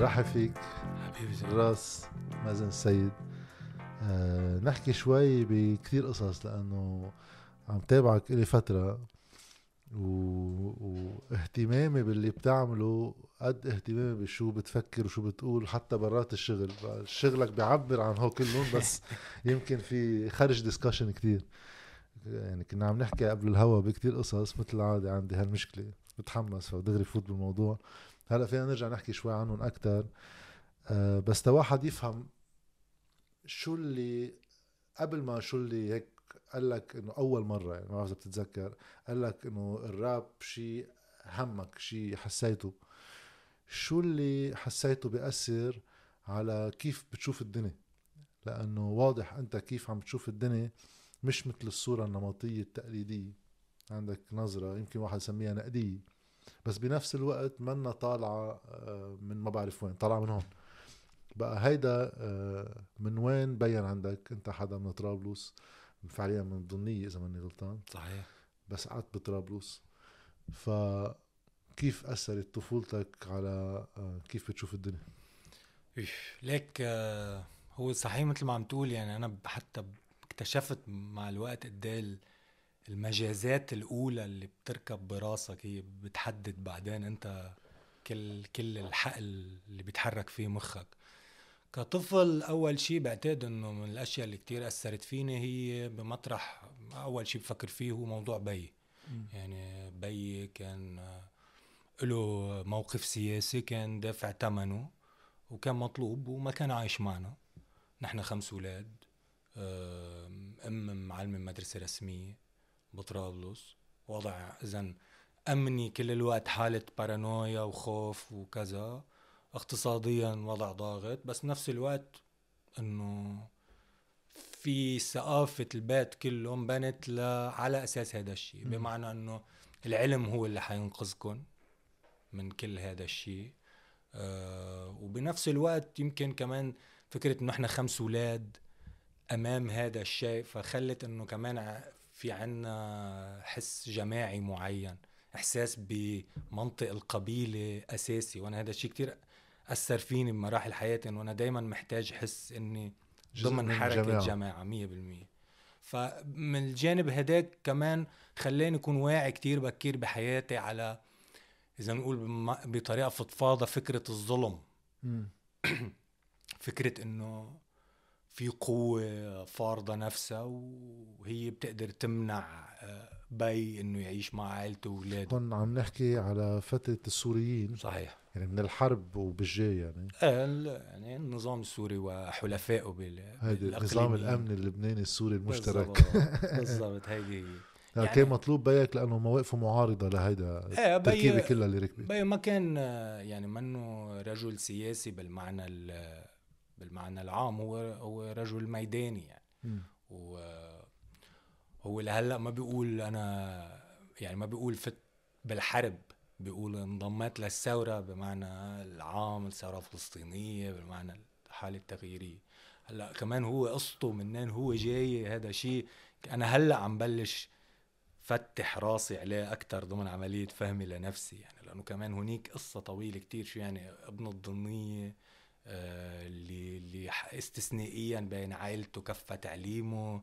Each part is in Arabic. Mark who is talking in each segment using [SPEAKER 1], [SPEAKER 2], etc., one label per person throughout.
[SPEAKER 1] رحب فيك.
[SPEAKER 2] حبيبي زي
[SPEAKER 1] راس مازن السيد أه نحكي شوي بكثير قصص لأنه عم تابعك إلي فترة و... واهتمامي باللي بتعمله قد اهتمامي بشو بتفكر وشو بتقول حتى برات الشغل. شغلك بيعبر عن هو كلهم بس يمكن في خرج ديسكشن كتير يعني كنا عم نحكي قبل الهوا بكتير قصص مثل العادة عندي هالمشكلة. بتحمس فدغري فوت بالموضوع. هلا فينا نرجع نحكي شوي عنهم أكثر أه بس واحد يفهم شو اللي قبل ما شو اللي هيك قال لك إنه أول مرة يعني ما بعرف إذا بتتذكر قال لك إنه الراب شيء همك شيء حسيته. شو اللي حسيته بيأثر على كيف بتشوف الدنيا؟ لأنه واضح أنت كيف عم بتشوف الدنيا مش مثل الصورة النمطية التقليدية. عندك نظرة يمكن واحد يسميها نقدية. بس بنفس الوقت منا طالعة آه، من ما بعرف وين طالعة من هون. بقى هيدا آه، من وين بين عندك؟ انت حدا من طرابلس؟ فعليا من ضمنية إذا ماني غلطان.
[SPEAKER 2] صحيح.
[SPEAKER 1] بس قعدت بطرابلس. ف كيف أثرت طفولتك على آه، كيف بتشوف الدنيا؟
[SPEAKER 2] ليك هو صحيح مثل ما عم تقول يعني أنا حتى اكتشفت مع الوقت قد إيه المجازات الأولى اللي بتركب براسك هي بتحدد بعدين أنت كل كل الحقل اللي بيتحرك فيه مخك. كطفل أول شيء بعتقد إنه من الأشياء اللي كتير أثرت فيني هي بمطرح أول شيء بفكر فيه هو موضوع بي. يعني بي كان له موقف سياسي كان دافع ثمنه وكان مطلوب وما كان عايش معنا. نحن خمس أولاد آم معلمه مدرسة رسمية. بطرابلس. وضع اذا أمني كل الوقت حالة بارانويا وخوف وكذا. اقتصاديا وضع ضاغط بس بنفس الوقت إنه في ثقافة البيت كله انبنت ل... على أساس هذا الشيء. بمعنى إنه العلم هو اللي حينقذكم من كل هذا الشيء. آه وبنفس الوقت يمكن كمان فكرة إنه إحنا خمس أولاد أمام هذا الشيء فخلت إنه كمان في عنا حس جماعي معين إحساس بمنطق القبيلة أساسي. وأنا هذا الشيء كتير اثر فيني بمراحل حياتي إنه أنا دائما محتاج احس إني ضمن حركة جماعة 100% فمن الجانب هداك كمان خلاني أكون واعي كتير بكير بحياتي على إذا نقول بطريقة فضفاضة فكرة الظلم. فكرة إنه في قوة فارضة نفسها وهي بتقدر تمنع آه، بي إنه يعيش مع عائلته وأولاده.
[SPEAKER 1] هون عم نحكي على فترة السوريين.
[SPEAKER 2] صحيح.
[SPEAKER 1] يعني من الحرب وبالجاي يعني.
[SPEAKER 2] إيه يعني النظام السوري وحلفائه بال
[SPEAKER 1] هيدي النظام الأمني اللبناني السوري المشترك.
[SPEAKER 2] بالضبط. هيدي هي
[SPEAKER 1] يعني كان مطلوب بيك لأنه مواقفه معارضة لهيدا التركيبه كلها اللي ركبت.
[SPEAKER 2] بي ما كان يعني منه رجل سياسي بالمعنى بالمعنى العام هو هو رجل ميداني يعني. و هو لهلأ ما بيقول أنا يعني ما بيقول فت بالحرب بيقول انضميت للثورة بمعنى العام الثورة الفلسطينية بالمعنى الحالة التغييرية. هلأ كمان هو قصته منين هو جاي هذا شيء أنا هلأ عم بلش فتح راسي عليه أكثر ضمن عملية فهمي لنفسي يعني. لأنه كمان هنيك قصة طويلة كتير شو يعني ابن الضمنية آه، اللي اللي استثنائيا بين عائلته كفى تعليمه.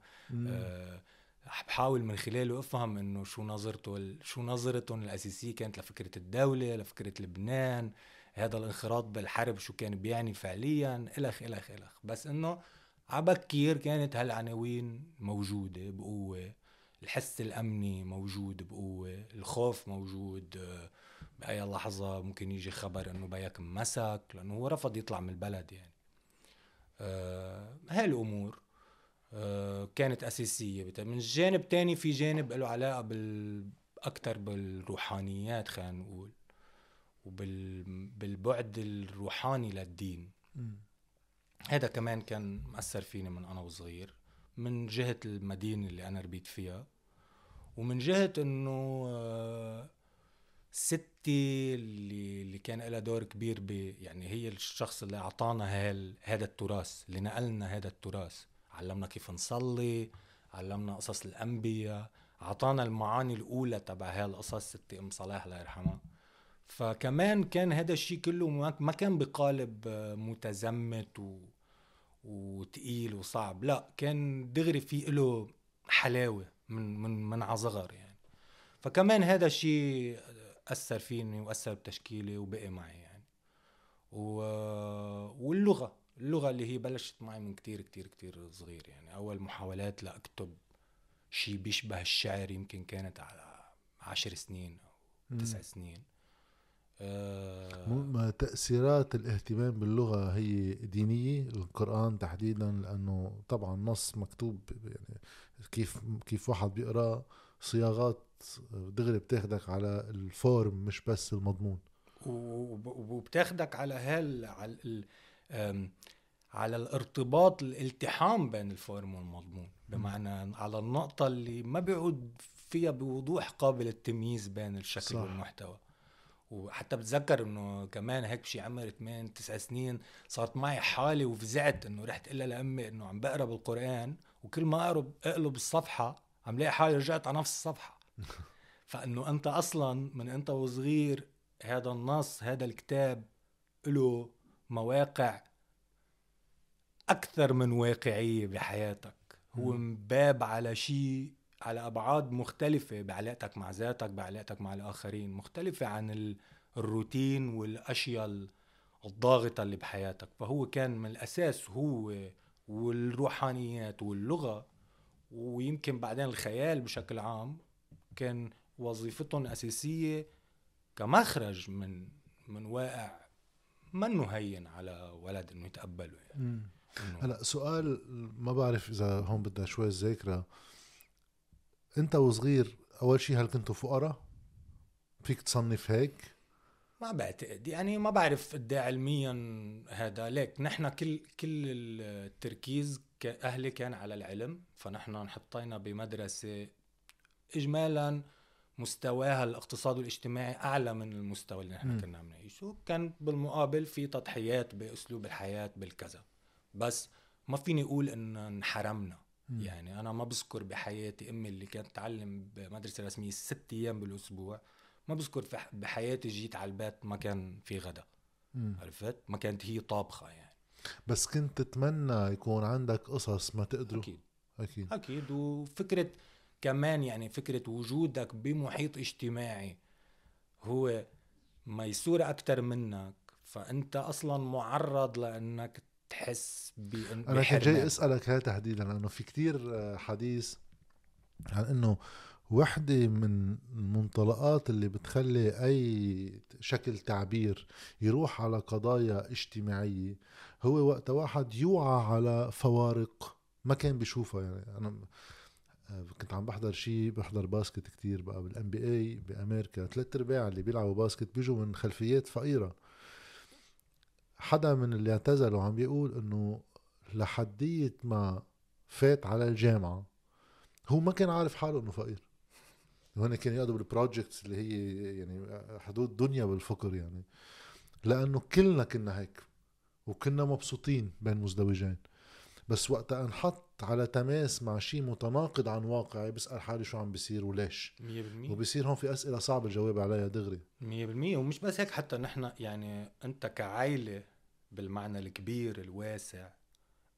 [SPEAKER 2] بحاول من خلاله افهم إنه شو نظرته شو نظرتهم الأساسية كانت لفكرة الدولة لفكرة لبنان هذا الانخراط بالحرب شو كان بيعني فعليا الخ الخ الخ بس إنه عبكير كانت هالعناوين موجودة بقوة الحس الأمني موجود بقوة الخوف موجود باي لحظه ممكن يجي خبر إنه بيك مسك لأنه هو رفض يطلع من البلد يعني. آه هاي الأمور آه كانت أساسية. من الجانب تاني في جانب له علاقة بال أكثر بالروحانيات خلينا نقول وبالبعد الروحاني للدين. هذا كمان كان مأثر فيني من أنا وصغير من جهة المدينة اللي أنا ربيت فيها ومن جهة إنه آه ستي اللي اللي كان لها دور كبير ب يعني هي الشخص اللي أعطانا هذا التراث اللي نقلنا هذا التراث. علمنا كيف نصلي علمنا قصص الأنبياء أعطانا المعاني الأولى تبع هالقصص ستي أم صلاح الله يرحمها. فكمان كان هذا الشيء كله ما كان بقالب متزمت و... وتقيل وصعب. لا كان دغري في له حلاوة من من من عصغر يعني. فكمان هذا الشيء أثر فيني واثر بتشكيلي وبقي معي يعني. و... واللغة اللغة اللي هي بلشت معي من كتير كتير كتير صغير يعني. أول محاولات لاكتب شيء بيشبه الشعر يمكن كانت على عشر سنين أو تسع سنين.
[SPEAKER 1] آه تأثيرات الاهتمام باللغة هي دينية؟ القرآن تحديدا لأنه طبعا نص مكتوب يعني كيف كيف واحد بيقراه صياغات دغري بتاخدك على ال form مش بس المضمون.
[SPEAKER 2] وبتاخدك على هال على على الارتباط الالتحام بين ال form والمضمون. بمعنى على النقطة اللي ما بيعود فيها بوضوح قابل التمييز بين الشكل صح. والمحتوى. وحتى بتذكر إنه كمان هيك بشي عمر 8 9 سنين صارت معي حالة وفزعت إنه رحت لا لامي إنه عم بقرأ بالقرآن وكل ما اقرب أقلب الصفحة عم لاقي حالي رجعت على نفس الصفحة. فانه أنت أصلا من أنت وصغير هذا النص هذا الكتاب له مواقع أكثر من واقعية بحياتك. هو مباب على شيء على أبعاد مختلفة بعلاقتك مع ذاتك بعلاقتك مع الآخرين مختلفة عن الروتين والأشياء الضاغطة اللي بحياتك. فهو كان من الأساس هو والروحانيات واللغة ويمكن بعدين الخيال بشكل عام كان وظيفتهم أساسية كمخرج من من واقع منه هين على ولد إنه يتقبله يعني.
[SPEAKER 1] هلا سؤال ما بعرف إذا هون بدها شوي ذاكره أنت وصغير أول شيء هل كنتوا فقراء؟ فيك تصنف هيك؟
[SPEAKER 2] ما بعتقد. يعني ما بعرف قد إيه علميا هذا. ليك نحن كل كل التركيز أهلي كان على العلم فنحن انحطينا بمدرسة اجمالا مستواها الاقتصاد والاجتماعي أعلى من المستوى اللي نحن كنا عم نعيشه. كان بالمقابل في تضحيات بأسلوب الحياة بالكذا. بس ما فيني أقول إن انحرمنا. يعني أنا ما بذكر بحياتي أمي اللي كانت تعلم بمدرسة رسمية ست أيام بالأسبوع. ما بذكر بحياتي جيت على البيت ما كان في غدا. عرفت؟ ما كانت هي طابخة يعني.
[SPEAKER 1] بس كنت تتمنى يكون عندك قصص ما تقدروا؟
[SPEAKER 2] أكيد. أكيد. أكيد. وفكرة كمان يعني فكرة وجودك بمحيط اجتماعي هو ميسور أكثر منك فأنت أصلا معرض لأنك تحس بان
[SPEAKER 1] أنا كنت جاي أسألك هاي تحديدا لأنه في كتير حديث عن إنه وحدة من المنطلقات اللي بتخلي أي شكل تعبير يروح على قضايا اجتماعية هو وقت واحد يوعى على فوارق ما كان بيشوفها. يعني أنا كنت عم بحضر شيء بحضر basket كتير بقى بال NBA بأمريكا. ثلاث أرباع اللي بيلعبوا basket بيجوا من خلفيات فقيرة. حدا من اللي اعتزلوا عم بيقول إنه لحدية ما فات على الجامعة هو ما كان عارف حاله إنه فقير. وهن كانوا يقعدوا بالبروجكتس اللي هي يعني حدود دنيا بالفقر يعني. لأنه كلنا كنا هيك وكنا مبسوطين بين مزدوجين. بس وقتها انحط على تماس مع شيء متناقض عن واقعي بسأل حالي شو عم بيصير وليش. 100% وبصير هون في أسئلة صعب الجواب عليها دغري. 100%
[SPEAKER 2] ومش بس هيك حتى نحن يعني أنت كعائلة بالمعنى الكبير الواسع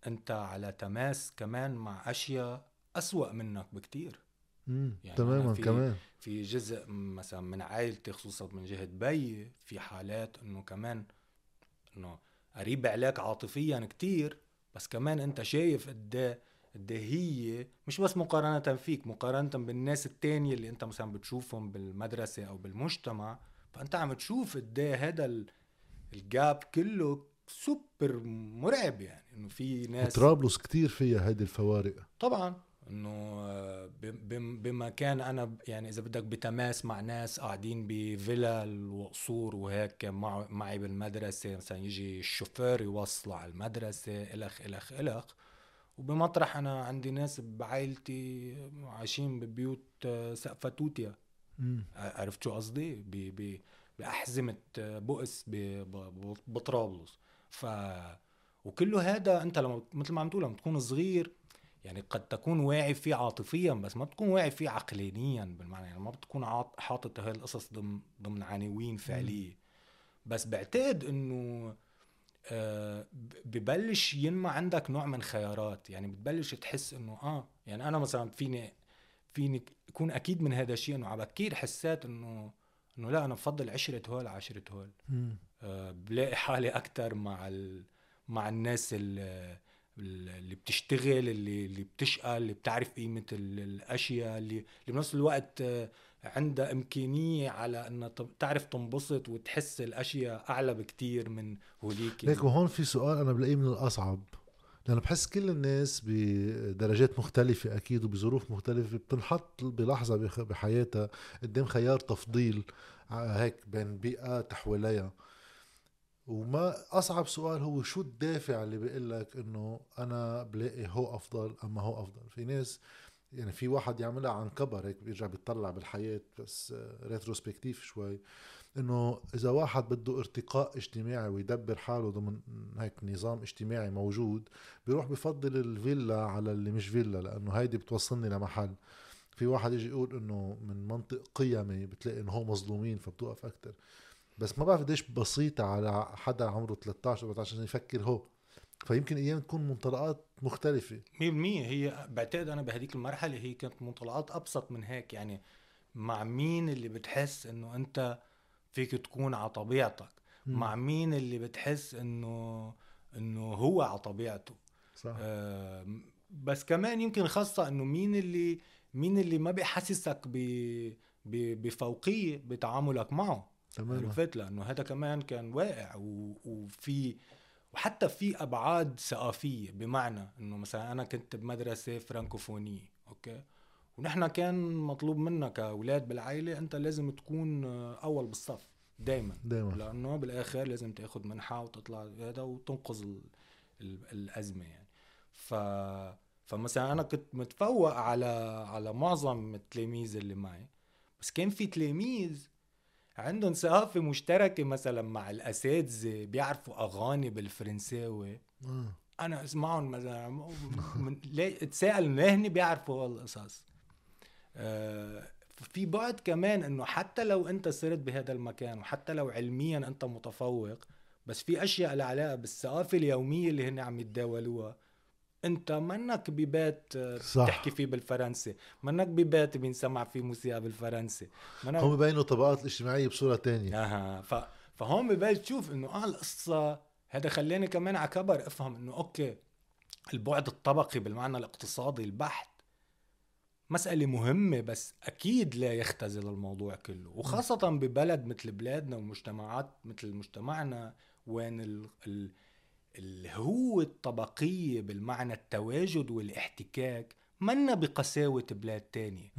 [SPEAKER 2] أنت على تماس كمان مع أشياء أسوأ منك بكتير.
[SPEAKER 1] يعني تماما في كمان.
[SPEAKER 2] في جزء مثلا من عائلتي خصوصا من جهة بي في حالات إنه كمان إنه قريب عليك عاطفيا كتير بس كمان أنت شايف قد قد هي مش بس مقارنة فيك مقارنة بالناس التانية اللي انت مثلا بتشوفهم بالمدرسة أو بالمجتمع فأنت عم تشوف قد هذا ال gap كله سوبر مرعب يعني إنه في ناس
[SPEAKER 1] طرابلس كتير فيها هيدي الفوارق.
[SPEAKER 2] طبعا إنه بمكان أنا يعني إذا بدك بتماس مع ناس قاعدين بفلل وقصور وهيك مع معي بالمدرسة مثلا يجي الشوفير يوصله على المدرسة إلخ إلخ إلخ. وبمطرح أنا عندي ناس بعائلتي عايشين ببيوت سقفة توتيا عرفت شو قصدي؟ بأحزمة بؤس بطرابلس. ف وكله هذا أنت لما مثل ما عم تقول لما تكون صغير يعني قد تكون واعي فيه عاطفيا بس ما بتكون واعي فيه عقلانيا بالمعنى يعني ما بتكون حاطط هاي القصص ضمن ضمن عناوين فعلية. بس بعتقد إنه آه ببلش ينمى عندك نوع من خيارات. يعني بتبلش تحس إنه آه يعني أنا مثلا فيني فيني يكون أكيد من هذا الشيء إنه على بكير حسيت إنه إنه لا أنا بفضل عشرة هول على عشرة هول. آه بلاقي حالي أكثر مع ال... مع الناس اللي اللي بتشتغل اللي اللي بتشقى اللي بتعرف قيمة الأشياء اللي اللي بنفس الوقت آه، عندها إمكانية على انها تعرف تنبسط وتحس الأشياء أعلى بكتير من هوليك
[SPEAKER 1] ليك وهون في سؤال أنا بلاقيه من الأصعب. لأنه بحس كل الناس بدرجات مختلفة أكيد وبظروف مختلفة بتنحط بلحظة بحياتها قدام خيار تفضيل هيك بين بيئات حواليها وما أصعب سؤال هو شو الدافع اللي بيقول لك إنه أنا بلاقي هو أفضل أما هو أفضل؟ في ناس يعني في واحد يعملها عن كبر هيك بيرجع بيطلع بالحياة بس ريتروسبكتيف شوي. إنه إذا واحد بده ارتقاء اجتماعي ويدبر حاله ضمن هيك نظام اجتماعي موجود بيروح بفضل الفيلا على اللي مش فيلا لأنه هيدي بتوصلني لمحل. في واحد يجي يقول إنه من منطق قيمي بتلاقي إنه هو مظلومين فبتوقف أكثر بس ما بعرف قديش بسيطة على حدا عمره 13 14 سنة يفكر هو. فيمكن أيام تكون منطلقات مختلفة.
[SPEAKER 2] 100% هي بعتقد أنا بهديك المرحلة هي كانت منطلقات أبسط من هيك يعني مع مين اللي بتحس إنه أنت فيك تكون على طبيعتك؟ م. مع مين اللي بتحس إنه إنه هو على طبيعته؟ صح. آه بس كمان يمكن خاصة إنه مين اللي مين اللي ما بيحسسك ب بفوقية بتعاملك معه. تمام عرفت؟ لأنه هذا كمان كان واقع وفي وحتى في أبعاد ثقافية بمعنى إنه مثلا أنا كنت بمدرسة فرانكوفونية أوكي؟ ونحن كان مطلوب منا كأولاد بالعائلة أنت لازم تكون أول بالصف دائما دائما لأنه بالآخر لازم تأخذ منحة وتطلع هذا وتنقذ ال... ال... الأزمة يعني. ف فمثلا أنا كنت متفوق على على معظم التلاميذ اللي معي بس كان في تلاميذ عندهم ثقافة مشتركة مثلا مع الأساتذة بيعرفوا أغاني بالفرنساوي. آه. أنا اسمعهم مثلا من اتساءل ليه بيعرفوا هالقصص آه في بعد كمان إنه حتى لو أنت صرت بهذا المكان وحتى لو علميا أنت متفوق بس في أشياء لها علاقة بالثقافة اليومية اللي هن عم يتداولوها. انت منك ببيت صح. تحكي فيه بالفرنسي. منك ببيت بينسمع فيه موسيقى بالفرنسي.
[SPEAKER 1] منك... هم ببينوا الطبقات الاجتماعيه بصورة تانية.
[SPEAKER 2] أها. ف... فهون ببين تشوف انه آه القصة هذا خلاني كمان على كبر افهم انه أوكي البعد الطبقي بالمعنى الاقتصادي البحت مسألة مهمة بس أكيد لا يختزل الموضوع كله. وخاصة ببلد مثل بلادنا ومجتمعات مثل مجتمعنا وين ال... ال... الهوة الطبقية بالمعنى التواجد والاحتكاك منا بقساوة بلاد تانية.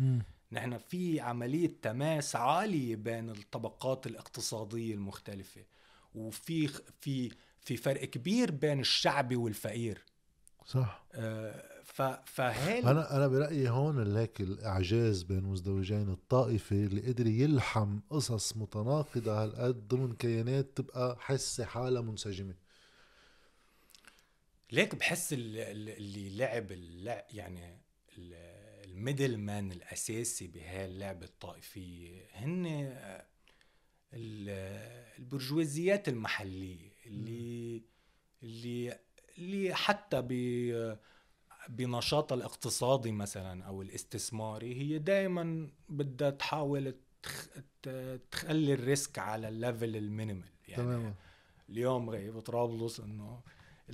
[SPEAKER 2] نحن في عملية تماس عالية بين الطبقات الاقتصادية المختلفة وفي في في فرق كبير بين الشعبي والفقير.
[SPEAKER 1] صح.
[SPEAKER 2] آه فهل
[SPEAKER 1] أنا أنا برأيي هون هيك الإعجاز بين مزدوجين الطائفة اللي قدر يلحم قصص متناقضة هالقد ضمن كيانات تبقى حاسة حالها منسجمة.
[SPEAKER 2] ليك بحس اللي لعب اللعب يعني ال middle man الأساسي بهاللعبه الطائفيه هن البرجوازيات المحلية اللي اللي اللي حتى ب بنشاطها الاقتصادي مثلا أو الاستثماري هي دائما بدها تحاول تخلي ال risk على ال level ال minimal يعني تماما. اليوم غير بطرابلس إنه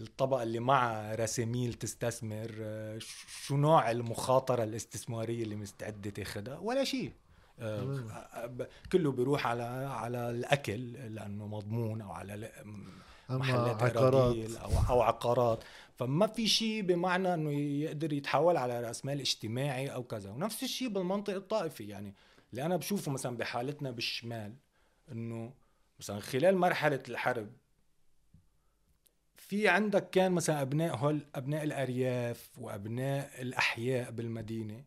[SPEAKER 2] الطبقة اللي مع راسميل تستثمر آه، شو نوع المخاطرة الاستثمارية اللي مستعدة تاخذها ولا شيء. آه، كله بيروح على على الأكل لأنه مضمون أو على محلات عقارات. أو أو عقارات. فما في شيء بمعنى إنه يقدر يتحول على رأس مال اجتماعي أو كذا. ونفس الشيء بالمنطق الطائفي. يعني اللي أنا بشوفه مثلا بحالتنا بالشمال إنه مثلا خلال مرحلة الحرب في عندك كان مثلا أبناء هول أبناء الأرياف وأبناء الأحياء بالمدينة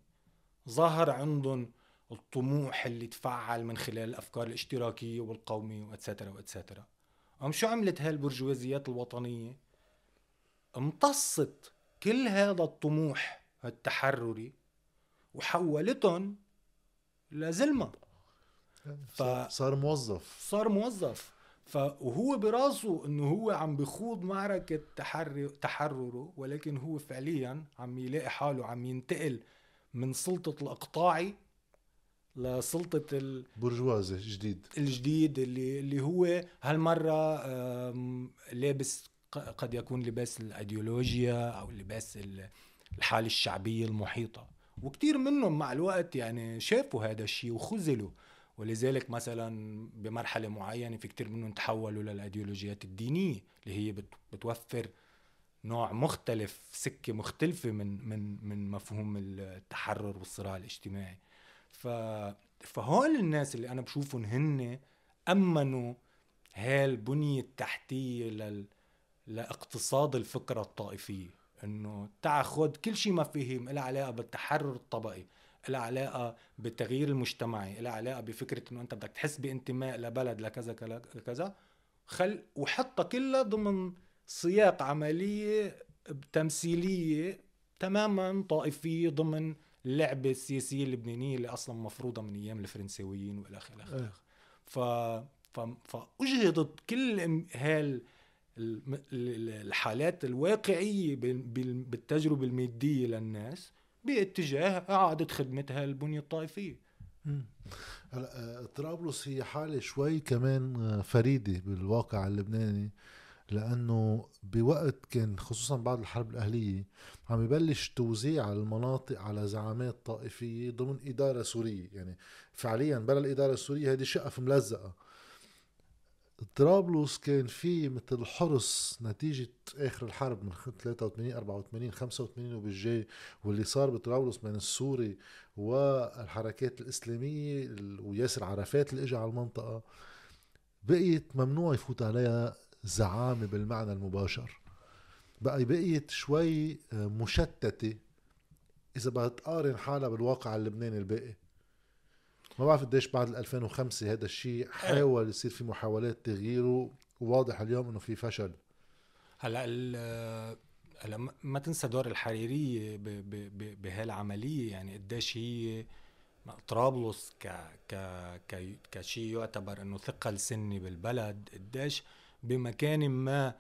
[SPEAKER 2] ظهر عندهم الطموح اللي تفعل من خلال الأفكار الاشتراكية والقومية واتسترا واتسترا قام شو عملت هاي البرجوازيات الوطنية؟ امتصت كل هذا الطموح التحرري وحولتهم لزلمة.
[SPEAKER 1] ف... صار موظف.
[SPEAKER 2] صار موظف. فهو براسه انه هو عم بخوض معركة تحرر تحرره ولكن هو فعليا عم يلاقي حاله عم ينتقل من سلطة الإقطاعي لسلطة
[SPEAKER 1] البرجوازي الجديد
[SPEAKER 2] الجديد اللي اللي هو هالمرة لابس قد يكون لباس الأيديولوجيا أو لباس الحالة الشعبية المحيطة. وكتير منهم مع الوقت يعني شافوا هذا الشيء وخزلوا ولذلك مثلا بمرحلة معينة في كتير منهم تحولوا للايديولوجيات الدينية اللي هي بتوفر نوع مختلف سكة مختلفة من من من مفهوم التحرر والصراع الاجتماعي. ف فهول الناس اللي أنا بشوفهم هن أمنوا هالبنية التحتية لل... لإقتصاد الفكرة الطائفية. إنه تاخذ كل شيء مفاهيم لها علاقة بالتحرر الطبقي. لها علاقة بالتغيير المجتمعي لها علاقة بفكرة إنه أنت بدك تحس بانتماء لبلد لكذا كذا خل وحطها كلها ضمن سياق عملية تمثيلية تماما طائفية ضمن اللعبة السياسية اللبنانية اللي أصلا مفروضة من أيام الفرنساويين وإلى آخره إيه. ف... ف... فأجهضت كل هال الحالات الواقعية بالتجربة المادية للناس باتجاه إعادة خدمتها البنية الطائفية.
[SPEAKER 1] هلا آه، طرابلس هي حالة شوي كمان آه، فريدة بالواقع اللبناني لأنه بوقت كان خصوصا بعد الحرب الأهلية عم يبلش توزيع المناطق على زعامات طائفية ضمن إدارة سورية. يعني فعليا بلا الإدارة السورية هذه شقف ملزقة. طرابلس كان في مثل حرص نتيجة آخر الحرب من 83 84 85 وبالجاي واللي صار بطرابلس بين السوري والحركات الإسلامية وياسر عرفات اللي اجى على المنطقة بقيت ممنوع يفوت عليها زعامة بالمعنى المباشر. بقى بقيت شوي آه، مشتتة إذا بدها تقارن حالها بالواقع اللبناني الباقي. ما بعرف قديش بعد 2005 هذا الشيء حاول يصير في محاولات تغييره وواضح اليوم إنه في فشل.
[SPEAKER 2] هلأ هلأ ما تنسى دور الحريرية بهالعملية يعني قديش هي طرابلس ك ك كشيء يعتبر إنه ثقل سني بالبلد. قديش بمكان ما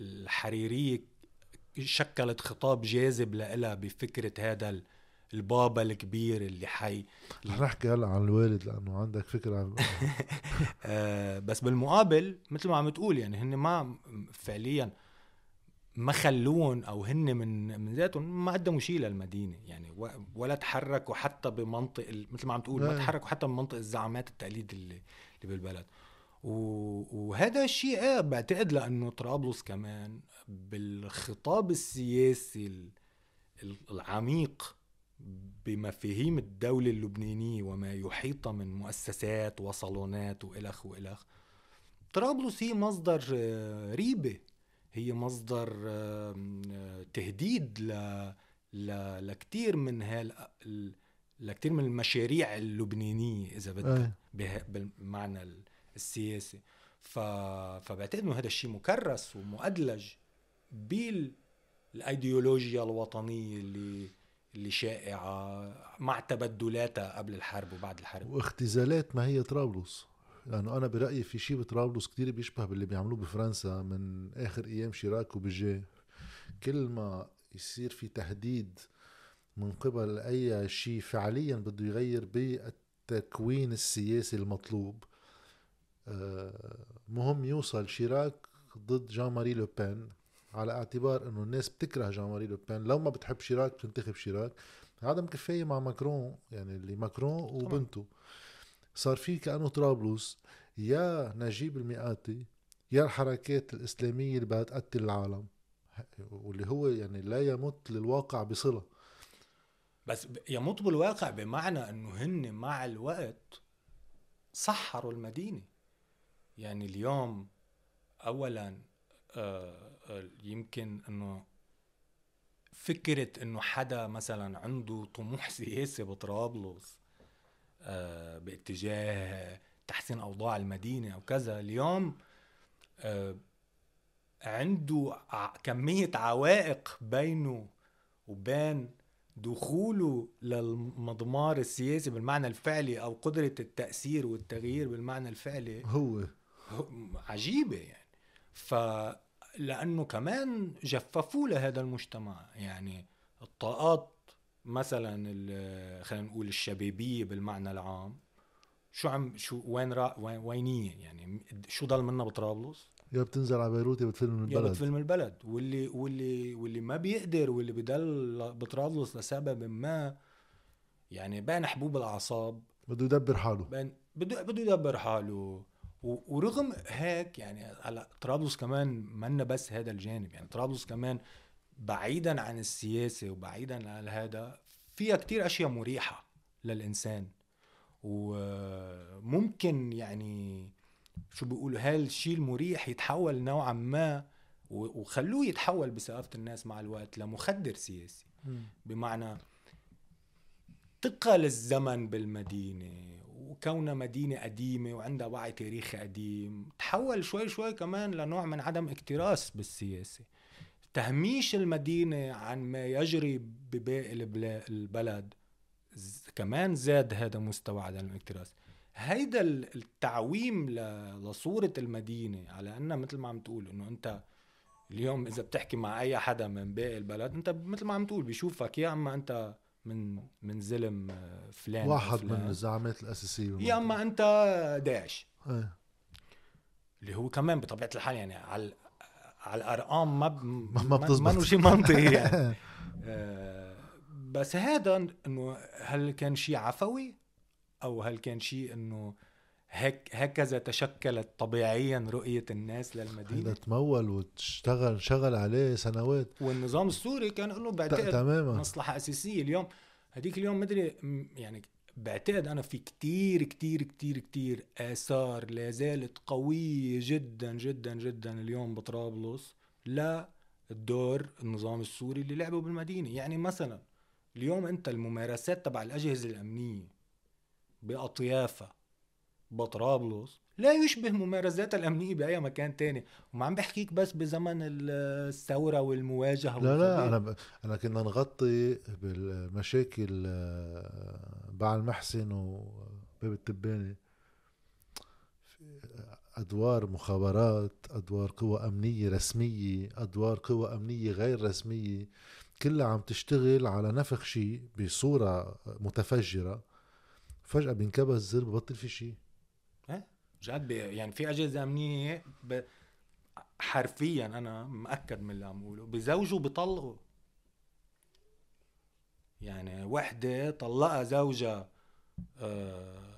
[SPEAKER 2] الحريرية شكلت خطاب جاذب لها بفكرة هذا البابا الكبير اللي حي.
[SPEAKER 1] رح نحكي هلا عن الوالد لأنه عندك فكرة عن
[SPEAKER 2] آه بس بالمقابل مثل ما عم تقول يعني هن ما فعليا ما خلون أو هن من من ذاتهم ما قدموا شيء للمدينة. يعني ولا تحركوا حتى بمنطق مثل ما عم تقول ما تحركوا حتى بمنطق الزعامات التقليد اللي اللي بالبلد. وهذا الشيء إيه بعتقد لأنه طرابلس كمان بالخطاب السياسي العميق بمفاهيم الدولة اللبنانية وما يحيط من مؤسسات وصالونات وإلخ وإلخ طرابلس هي مصدر آه، ريبة. هي مصدر تهديد ل ل لكثير من هال لكثير من المشاريع اللبنانية إذا بدك. بالمعنى السياسي. ف... فبعتقد إنه هذا الشيء مكرس ومؤدلج بالأيديولوجيا الوطنية اللي اللي شائعه مع تبدلاتها قبل الحرب وبعد الحرب.
[SPEAKER 1] واختزالات ما هي طرابلس. لأنه أنا برأيي في شيء بطرابلس كثير بيشبه باللي بيعملوه بفرنسا من آخر أيام شيراك وبجي كل ما يصير في تهديد من قبل أي شيء فعليا بده يغير بالتكوين السياسي المطلوب. آه، مهم يوصل شيراك ضد جان ماري لوبين على اعتبار انه الناس بتكره جان ماري لوبين لو ما بتحب شيراك بتنتخب شيراك. هذا مكفاية مع ماكرون يعني اللي ماكرون وبنته. صار في كأنه طرابلس. يا نجيب الميقاتي يا الحركات الإسلامية اللي بدها تقتل العالم. واللي هو يعني لا يمت للواقع بصلة.
[SPEAKER 2] بس يمت بالواقع بمعنى إنه هن مع الوقت سحروا المدينة. يعني اليوم اولا آه، يمكن إنه فكرة إنه حدا مثلا عنده طموح سياسي بطرابلس آه، باتجاه تحسين أوضاع المدينة أو كذا اليوم عنده كمية عوائق بينه وبين دخوله للمضمار السياسي بالمعنى الفعلي أو قدرة التأثير والتغيير بالمعنى الفعلي.
[SPEAKER 1] هو
[SPEAKER 2] عجيبة يعني. ف لأنه كمان جففوا لهذا المجتمع. يعني الطاقات مثلا خلينا نقول الشبابية بالمعنى العام شو عم شو وين را وين وينية؟ يعني شو ضل منا بطرابلس؟
[SPEAKER 1] يا بتنزل على بيروت يا بتفل من البلد.
[SPEAKER 2] يا بتفل من البلد. واللي واللي واللي ما بيقدر واللي بضل بطرابلس لسبب ما يعني بين حبوب الأعصاب.
[SPEAKER 1] بده يدبر حاله.
[SPEAKER 2] بين بده بده يدبر حاله. ورغم هيك يعني هلا طرابلس كمان منا بس هذا الجانب يعني طرابلس كمان بعيدا عن السياسة وبعيدا عن هذا فيها كتير أشياء مريحة للإنسان. وممكن يعني شو بيقولوا هالشيء المريح يتحول نوعا ما وخلوه يتحول بثقافة الناس مع الوقت لمخدر سياسي. بمعنى ثقل الزمن بالمدينة وكونها مدينة قديمة وعندها وعي تاريخي قديم تحول شوي شوي كمان لنوع من عدم اكتراث بالسياسة. تهميش المدينة عن ما يجري بباقي البلد كمان زاد هذا مستوى عدم الاكتراث. هيدا التعويم لصورة المدينة على أنها مثل ما عم تقول أنه أنت اليوم إذا بتحكي مع أي حدا من باقي البلد أنت مثل ما عم تقول بيشوفك يا أما أنت من من زلم فلان
[SPEAKER 1] واحد فلان. من الزعامات الأساسية
[SPEAKER 2] يا أما أنت داعش. إيه. اللي هو كمان بطبيعة الحال يعني على على الأرقام ما ب... ما بتزبط ما شيء منطقي يعني. آه بس هذا إنه هل كان شيء عفوي؟ أو هل كان شيء إنه هيك هكذا تشكلت طبيعيا رؤية الناس للمدينة.
[SPEAKER 1] هذا تمول وتشتغل شغل عليه سنوات.
[SPEAKER 2] والنظام السوري كان له بعتقد تماما. مصلحة أساسية اليوم. هديك اليوم مدري يعني بعتقد أنا في كتير كتير كتير كتير آثار لا زالت قوية جدا جدا جدا اليوم بطرابلس للدور النظام السوري اللي لعبه بالمدينة. يعني مثلا اليوم أنت الممارسات تبع الأجهزة الأمنية بأطيافها بطرابلس. لا يشبه ممارسات الأمنية بأي مكان تاني. وما عم بحكيك بس بزمن الثورة والمواجهة
[SPEAKER 1] لا لا أنا ب... أنا كنا نغطي بالمشاكل آه، بعل محسن وباب التباني. أدوار مخابرات أدوار قوى أمنية رسمية أدوار قوى أمنية غير رسمية كلها عم تشتغل على نفخ شيء بصورة متفجرة. فجأة بينكبس الزر ببطل في شيء.
[SPEAKER 2] جد يعني في أجهزة أمنية ب... حرفيا أنا مأكد من اللي عم بقوله بزوجوا بيطلقوا يعني وحدة طلقها زوجها آه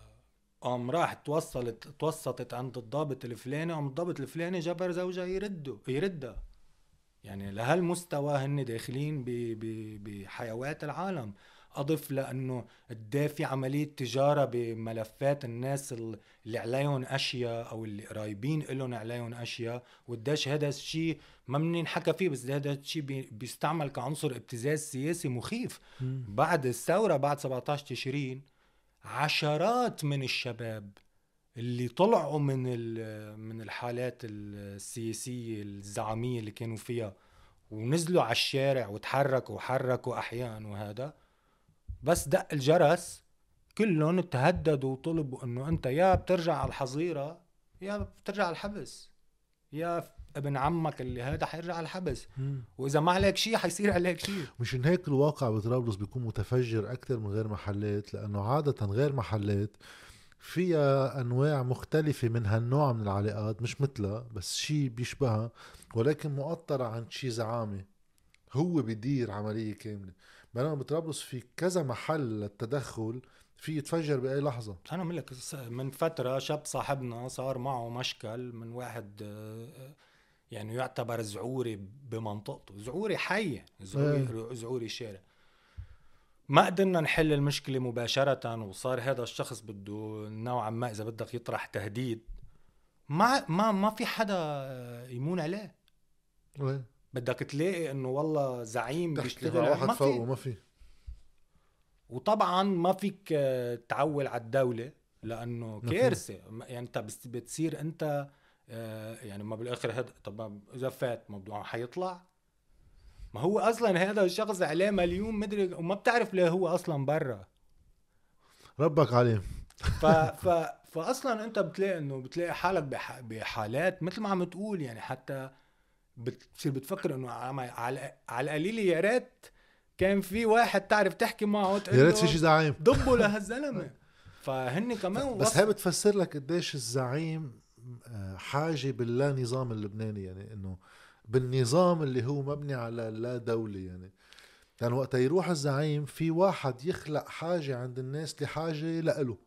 [SPEAKER 2] قام راح توصلت توسطت عند الضابط الفلاني قام الضابط الفلاني جبر زوجها يرده يردها. يعني لهالمستوى هن داخلين بحيوات العالم. أضف لأنه قد في عملية تجارة بملفات الناس اللي عليهم أشياء أو اللي قرايبين لهم عليهم أشياء وقديش هذا الشيء ما بننحكى فيه بس هذا الشيء بيستعمل كعنصر ابتزاز سياسي مخيف م. بعد الثورة بعد 17 تشرين عشرات من الشباب اللي طلعوا من من الحالات السياسية الزعامية اللي كانوا فيها ونزلوا على الشارع وتحركوا وحركوا احيان وهذا بس دق الجرس كلهم تهددوا وطلبوا إنه أنت يا بترجع على الحظيرة يا بترجع على الحبس. يا ابن عمك اللي هذا حيرجع على الحبس. وإذا ما عليك شيء حيصير عليك شيء.
[SPEAKER 1] مشان هيك الواقع بطرابلس بيكون متفجر أكثر من غير محلات لأنه عادة غير محلات فيها أنواع مختلفة من هالنوع من العلاقات مش مثلها بس شيء بيشبهها ولكن مؤطرة عن شيء زعامة. هو بيدير عملية كاملة. بينما بطرابلس في كذا محل للتدخل في يتفجر بأي لحظة.
[SPEAKER 2] أنا بقول لك من فترة شاب صاحبنا صار معه مشكل من واحد آه، يعني يعتبر زعوري بمنطقته. زعوري حي زعوري, إيه. زعوري شارع. ما قدرنا نحل المشكلة مباشرة وصار هذا الشخص بده نوعا ما إذا بدك يطرح تهديد. ما ما ما في حدا يمون عليه. وين بدك تلاقي إنه والله زعيم
[SPEAKER 1] بيشتغل واحد فوقه ما في.
[SPEAKER 2] وطبعا ما فيك تعول على الدولة لأنه كارثة. يعني أنت بتصير أنت آه، يعني ما بالآخر هذا طب إذا فات بده حيطلع. ما هو أصلا هذا الشخص عليه مليون مدري وما بتعرف ليه هو أصلا برا.
[SPEAKER 1] ربك عليه.
[SPEAKER 2] ف... ف... فاصلا أنت بتلاقي إنه بتلاقي حالك بح... بحالات مثل ما عم تقول يعني حتى بتصير بتفكر إنه على على القليل يا ريت كان في واحد تعرف تحكي معه
[SPEAKER 1] يا ريت في شي زعيم.
[SPEAKER 2] ضبوا لهالزلمة. فهن كمان
[SPEAKER 1] بس هي بتفسر لك قديش الزعيم آه، حاجة باللا نظام اللبناني يعني إنه بالنظام اللي هو مبني على لا دولة يعني. يعني وقت يروح الزعيم في واحد يخلق حاجة عند الناس لحاجة لإله.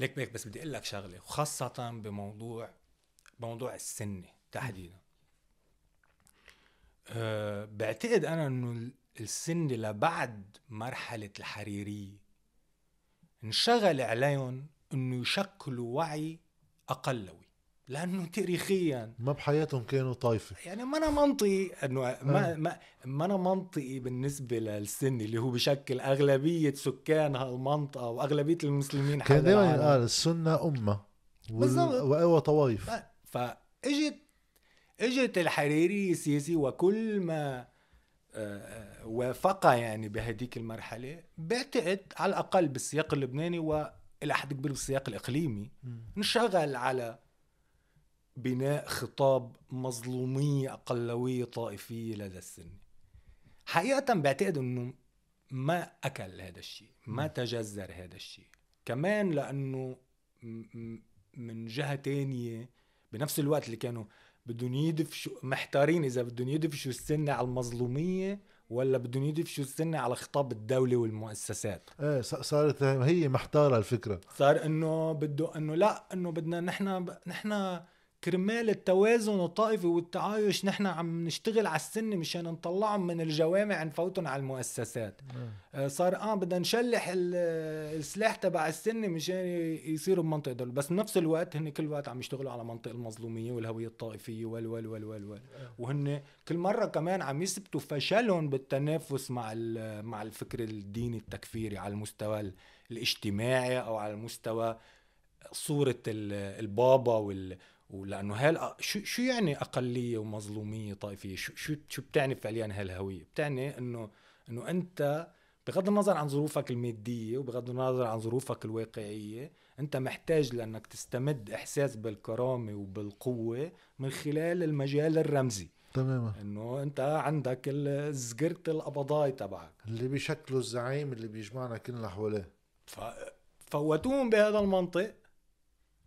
[SPEAKER 2] ليك بيك بس بدي أقول لك شغلة وخاصة بموضوع بموضوع السنة تحديدا. أه بعتقد أنا إنه السنة لبعد مرحلة الحريرية. انشغل عليهم إنه يشكلوا وعي أقلوي لأنه تاريخيا
[SPEAKER 1] ما بحياتهم كانوا طائفه
[SPEAKER 2] يعني ما أنا منطقي إنه ما, آه. ما ما أنا منطقي بالنسبة للسني اللي هو بشكل أغلبية سكان هالمنطقة وأغلبية المسلمين
[SPEAKER 1] كان دائما ينقال السنة أمة وقوى طوائف
[SPEAKER 2] فإجت اجت الحريري السياسي وكل ما آه، آه، وافق يعني بهديك المرحلة بعتقد على الأقل بالسياق اللبناني وإلى حد كبير بالسياق الإقليمي انشغل على بناء خطاب مظلومية أقلوية طائفية لدى السنة حقيقة بعتقد أنه ما أكل هذا الشيء ما تجذر هذا الشيء. كمان لأنه من جهة تانية بنفس الوقت اللي كانوا بدهم يدفشوا محتارين إذا بدهم يدفشوا السنة على المظلومية ولا بدهم يدفشوا السنة على خطاب الدولة والمؤسسات.
[SPEAKER 1] إيه صارت هي محتارة الفكرة.
[SPEAKER 2] صار إنه بده إنه لا إنه بدنا نحن نحن كرمال التوازن الطائفي والتعايش نحن عم نشتغل على السن مشان نطلعهم من الجوامع نفوتهم على المؤسسات. آه صار آه بدنا نشلح السلاح تبع السن مشان يصيروا بمنطقة دول. بس بنفس الوقت هن كل وقت عم يشتغلوا على منطق المظلومية والهوية الطائفية وال وال وال وال, وال. وهن كل مرة كمان عم يثبتوا فشلهم بالتنافس مع مع الفكر الديني التكفيري على المستوى الاجتماعي أو على المستوى صورة البابا وال ولأنه هال شو شو يعني أقلية ومظلومية طائفية؟ شو شو شو بتعني فعليا هالهوية؟ بتعني انه إنه أنت بغض النظر عن ظروفك المادية وبغض النظر عن ظروفك الواقعية أنت محتاج لأنك تستمد إحساس بالكرامة وبالقوة من خلال المجال الرمزي.
[SPEAKER 1] تماما.
[SPEAKER 2] إنه أنت عندك الزقرت القبضاي تبعك.
[SPEAKER 1] اللي بيشكلوا الزعيم اللي بيجمعنا كلنا حواليه.
[SPEAKER 2] ف... فوتوهم بهذا المنطق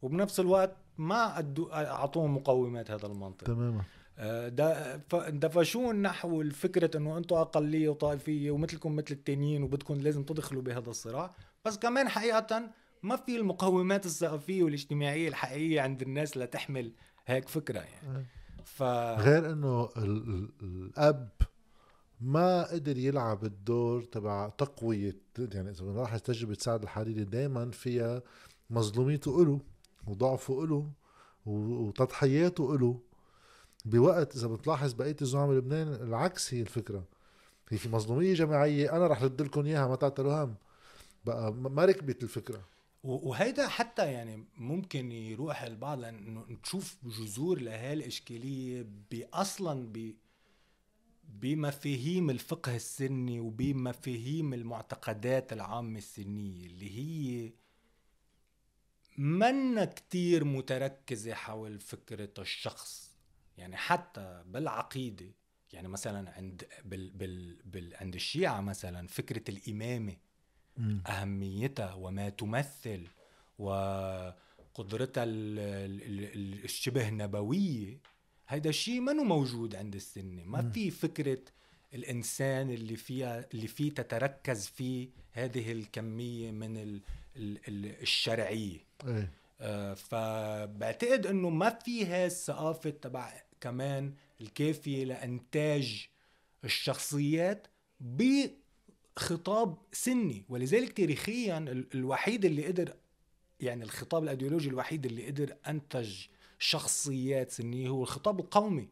[SPEAKER 2] وبنفس الوقت ما اعطوهم مقومات هذا المنطق.
[SPEAKER 1] تماما.
[SPEAKER 2] آه، دفشون نحو الفكرة إنه أنتم أقلية وطائفية ومثلكم مثل التانيين وبدكم لازم تدخلوا بهذا الصراع. بس كمان حقيقة ما في المقومات الثقافية والاجتماعية الحقيقية عند الناس لتحمل هيك فكرة يعني. آه.
[SPEAKER 1] ف... غير إنه الأب ما قدر يلعب الدور تبع تقوية يعني إذا بنلاحظ تجربة سعد الحريري دائما فيها مظلوميته له وضعفه له وتضحياته له بوقت إذا بتلاحظ بقية الزعماء بلبنان العكس هي الفكرة. هي في مظلومية جماعية أنا رح رد لكم اياها ما تعتلوا هم. بقى ما ركبت الفكرة.
[SPEAKER 2] وهيدا حتى يعني ممكن يروح البعض لأنه تشوف جذور لهالاشكاليه باصلا ب بمفاهيم الفقه السني وبمفاهيم المعتقدات العامة السنية اللي هي منا كتير متركزة حول فكرة الشخص؟ يعني حتى بالعقيدة يعني مثلا عند بال بال بال عند الشيعة مثلا فكرة الإمامة م. أهميتها وما تمثل وقدرتها الشبه نبوية. هيدا الشيء منه موجود عند السنة؟ ما في فكرة الإنسان اللي فيها اللي فيه تتركز فيه هذه الكمية من ال الشرعية.
[SPEAKER 1] إيه
[SPEAKER 2] آه فبعتقد إنه ما في هاي الثقافه تبع كمان الكافية لإنتاج الشخصيات بخطاب سني ولذلك تاريخيا الوحيد اللي قدر يعني الخطاب الأيديولوجي الوحيد اللي قدر أنتج شخصيات سنية هو الخطاب القومي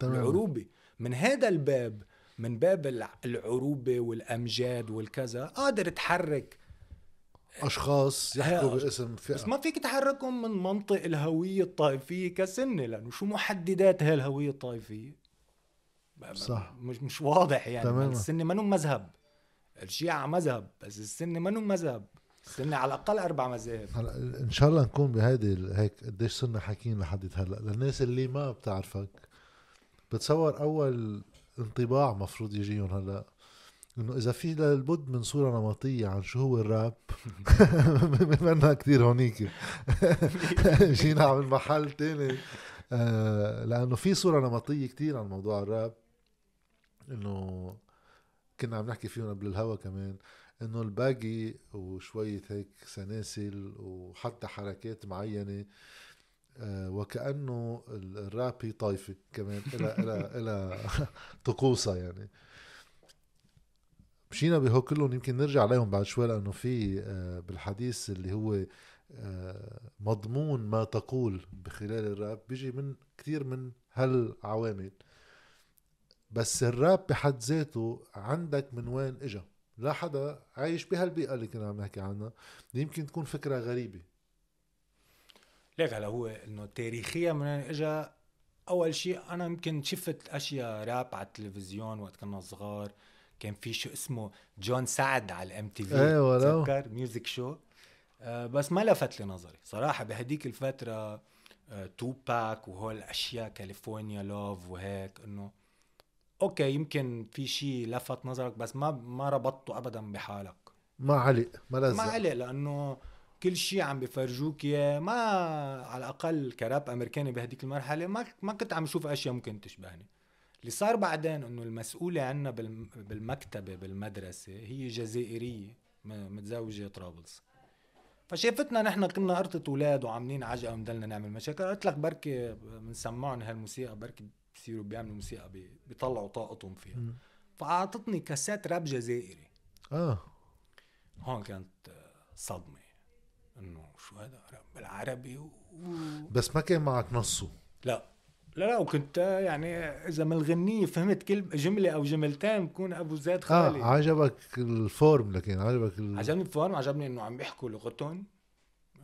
[SPEAKER 2] تمام. العروبي من هذا الباب من باب العروبة والأمجاد والكذا قادر تحرك
[SPEAKER 1] أشخاص يحكوا باسم
[SPEAKER 2] فئة. بس ما فيك تحركهم من منطق الهوية الطائفية كسنة لأنه شو محددات هالهوية الطائفية؟
[SPEAKER 1] صح.
[SPEAKER 2] مش مش واضح يعني.
[SPEAKER 1] تماماً.
[SPEAKER 2] السنة منو مذهب؟ الشيعة مذهب بس السنة منو مذهب؟ السنة على الأقل أربع مذاهب.
[SPEAKER 1] هلا إن شاء الله نكون بهيدي هيك قديش صرنا حاكيين لحد هلأ. للناس اللي ما بتعرفك بتصور أول انطباع مفروض يجيهم هلأ. إنه إذا في للبد من صورة نمطية عن شو هو الراب بما كثير هونيك. جينا على محل تاني. آه لأنه في صورة نمطية كتير عن موضوع الراب. إنه كنا عم نحكي فيهم قبل الهوا كمان إنه الباقي وشوية هيك سلاسل وحتى حركات معينة آه وكأنه ال- الراب هي طايفة كمان إلى إلى إلى طقوسها يعني. مشينا بهو كلهم يمكن نرجع عليهم بعد شوي لأنه في آه بالحديث اللي هو آه مضمون ما تقول بخلال الراب بيجي من كثير من هالعوامل. بس الراب بحد ذاته عندك من وين إجا؟ لا حدا عايش بهالبيئة اللي كنا عم نحكي عنها. يمكن تكون فكرة غريبة.
[SPEAKER 2] ليك هلا هو إنه تاريخيا من وين اجى أول شيء أنا يمكن شفت أشياء راب على التلفزيون وقت كنا صغار. كان في شو اسمه جون سعد على ال
[SPEAKER 1] MTV. ولو.
[SPEAKER 2] تذكر؟ music شو آه بس ما لفت لي نظري صراحة. بهديك الفترة آه توباك وهول الاشياء California Love وهيك إنه okay يمكن في شيء لفت نظرك بس ما ما ربطته ابدا بحالك.
[SPEAKER 1] ما علق ما لزق.
[SPEAKER 2] ما علق لأنه كل شيء عم بفرجوك إياه. ما على الأقل كراب أمريكاني بهديك المرحلة ما ما كنت عم أشوف أشياء ممكن تشبهني. اللي صار بعدين إنه المسؤولة عنا بالم- بالمكتبة بالمدرسة هي جزائرية متزوجة طرابلس. فشافتنا نحن كنا قرطة أولاد وعاملين عجقة ومدلنا نعمل مشاكل. قلت لك بركي بنسمعهم هالموسيقى بركي بصيروا بيعملوا موسيقى بي- بيطلعوا طاقتهم فيها. فأعطتني كاسات راب جزائري.
[SPEAKER 1] آه.
[SPEAKER 2] هون كانت صدمة. إنه شو هذا؟ راب بالعربي. و-
[SPEAKER 1] بس ما كان معك نصه.
[SPEAKER 2] لا. لا لا وكنت يعني إذا من الغنية فهمت كل جملة أو جملتين بكون أبو زيد خالي.
[SPEAKER 1] آه عجبك ال form لكن عجبك ال...
[SPEAKER 2] عجبني ال form عجبني إنه عم بيحكوا لغتهم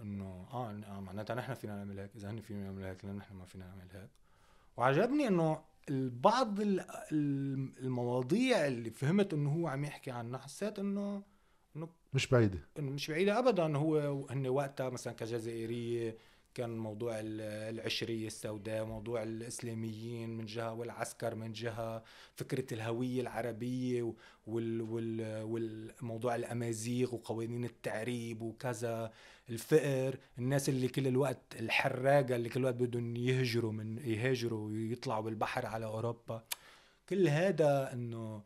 [SPEAKER 2] إنه آه آه، معناتها نحن فينا نعمل هيك إذا هن فينا نعمل هيك لأن نحن ما فينا نعمل هيك. وعجبني إنه بعض ال- ال- المواضيع اللي فهمت إنه هو عم يحكي عنها حسيت إنه
[SPEAKER 1] مش بعيدة.
[SPEAKER 2] إنه مش بعيدة ابدا هو هن وقتها مثلا كجزائرية كان موضوع ال- العشرية السوداء موضوع الإسلاميين من جهة والعسكر من جهة فكرة الهوية العربية و- وال وال والموضوع الأمازيغ وقوانين التعريب وكذا الفقر الناس اللي كل الوقت الحراقة اللي كل الوقت بدهم يهجروا من يهاجروا ويطلعوا بالبحر على أوروبا. كل هذا إنه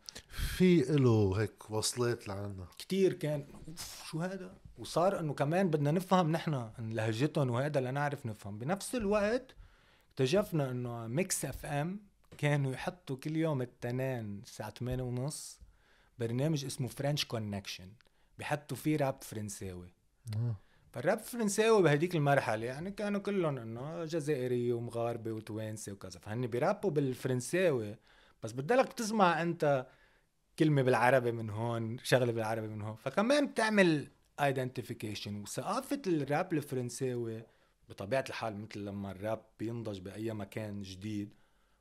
[SPEAKER 1] في له هيك وصلات لعنا.
[SPEAKER 2] كتير كان. أوف شو هذا؟ وصار إنه كمان بدنا نفهم نحن لهجتهم وهذا لنعرف نفهم. بنفس الوقت اكتشفنا إنه Mix FM كانوا يحطوا كل يوم التنين الساعة 8 ونص برنامج اسمه French Connection بيحطوا فيه راب فرنساوي.
[SPEAKER 1] آه.
[SPEAKER 2] فالراب الفرنساوي بهديك المرحلة يعني كانوا كلهم إنه جزائري ومغاربة وتوانسة وكذا. فهن بيرابوا بالفرنساوي. بس بدلك تسمع أنت كلمة بالعربي من هون شغلة بالعربي من هون. فكمان بتعمل identification وثقافة الراب الفرنساوي بطبيعة الحال مثل لما الراب بينضج بأي مكان جديد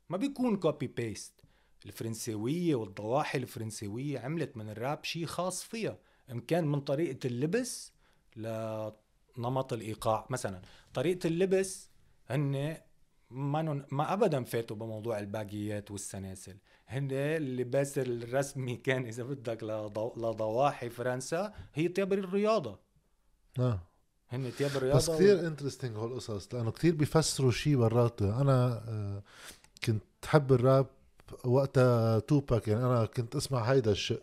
[SPEAKER 2] ما بيكون copy paste الفرنساوية والضواحي الفرنساوية عملت من الراب شيء خاص فيها. إن كان من طريقة اللبس لنمط الإيقاع. مثلا طريقة اللبس هن ما. ما ابدا فاتوا بموضوع ال baggy ات والسلاسل. هن اللباس الرسمي كان إذا بدك لضو... لضواحي فرنسا هي تياب الرياضة.
[SPEAKER 1] آه.
[SPEAKER 2] هن تياب الرياضة
[SPEAKER 1] بس كثير interesting هالقصص لأنه كثير بيفسروا شيء براته أنا آه كنت حب الراب وقتها توباك يعني أنا كنت أسمع هيدا الشق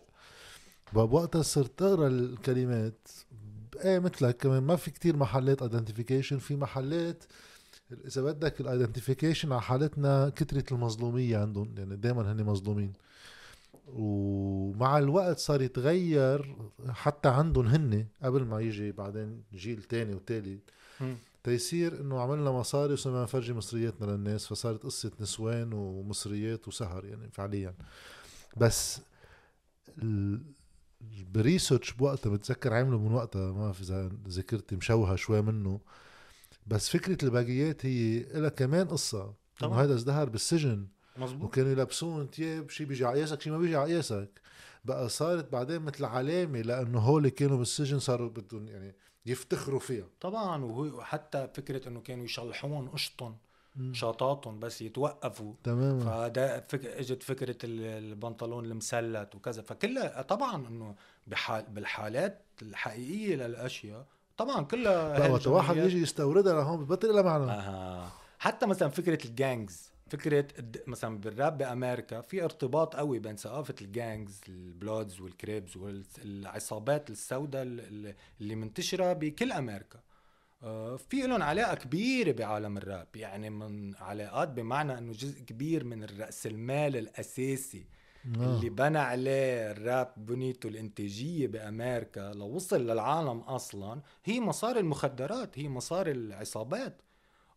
[SPEAKER 1] بوقتها صرت أقرأ الكلمات. إيه مثلك كمان ما في كتير محلات identification في محلات إذا بدك ال identification على حالتنا كترة المظلومية عندهم يعني دائما هن مظلومين. ومع الوقت صار يتغير حتى عندهم هن قبل ما يجي بعدين جيل تاني وتالت. تيصير إنه عملنا مصاري وصرنا نفرجي مصرياتنا للناس فصارت قصة نسوان ومصريات وسهر يعني فعليا. بس بريسيرش بوقتها بتذكر عملوا من وقتها ما في إذا ذاكرتي مشوهة شوي منه. بس فكرة الباقيات هي لها كمان قصة. إنه
[SPEAKER 2] طبعاً.
[SPEAKER 1] هذا ازدهر بالسجن.
[SPEAKER 2] مزبوط
[SPEAKER 1] وكانوا يلبسون ثياب شي بيجي على قياسك شي ما بيجي على قياسك بقى صارت بعدين مثل علامة لأنه هول كانوا بالسجن صاروا بدهم يعني يفتخروا فيها.
[SPEAKER 2] طبعا. وحتى فكرة إنه كانوا يشلحون قشطهم شاطاتهم بس يتوقفوا.
[SPEAKER 1] تماما.
[SPEAKER 2] فده فك... إجت فكرة البنطلون المسلت وكذا. فكلها طبعا إنه بحال بالحالات الحقيقية للأشياء طبعا كلها
[SPEAKER 1] وقت واحد يجي يستوردها لهون ببطل لها معنى.
[SPEAKER 2] آه. حتى مثلا فكرة الجانجز فكرة مثلا بالراب بأمريكا في ارتباط قوي بين ثقافة ال gangs ال Bloods وال Crips والعصابات السوداء اللي منتشرة بكل أمريكا. آه، في لهم علاقة كبيرة بعالم الراب. يعني من علاقات بمعنى إنه جزء كبير من الرأس المال الأساسي آه. اللي بنى عليه الراب بنيته الإنتاجية بأمريكا لو وصل للعالم أصلا. هي مصاري المخدرات هي مصاري العصابات.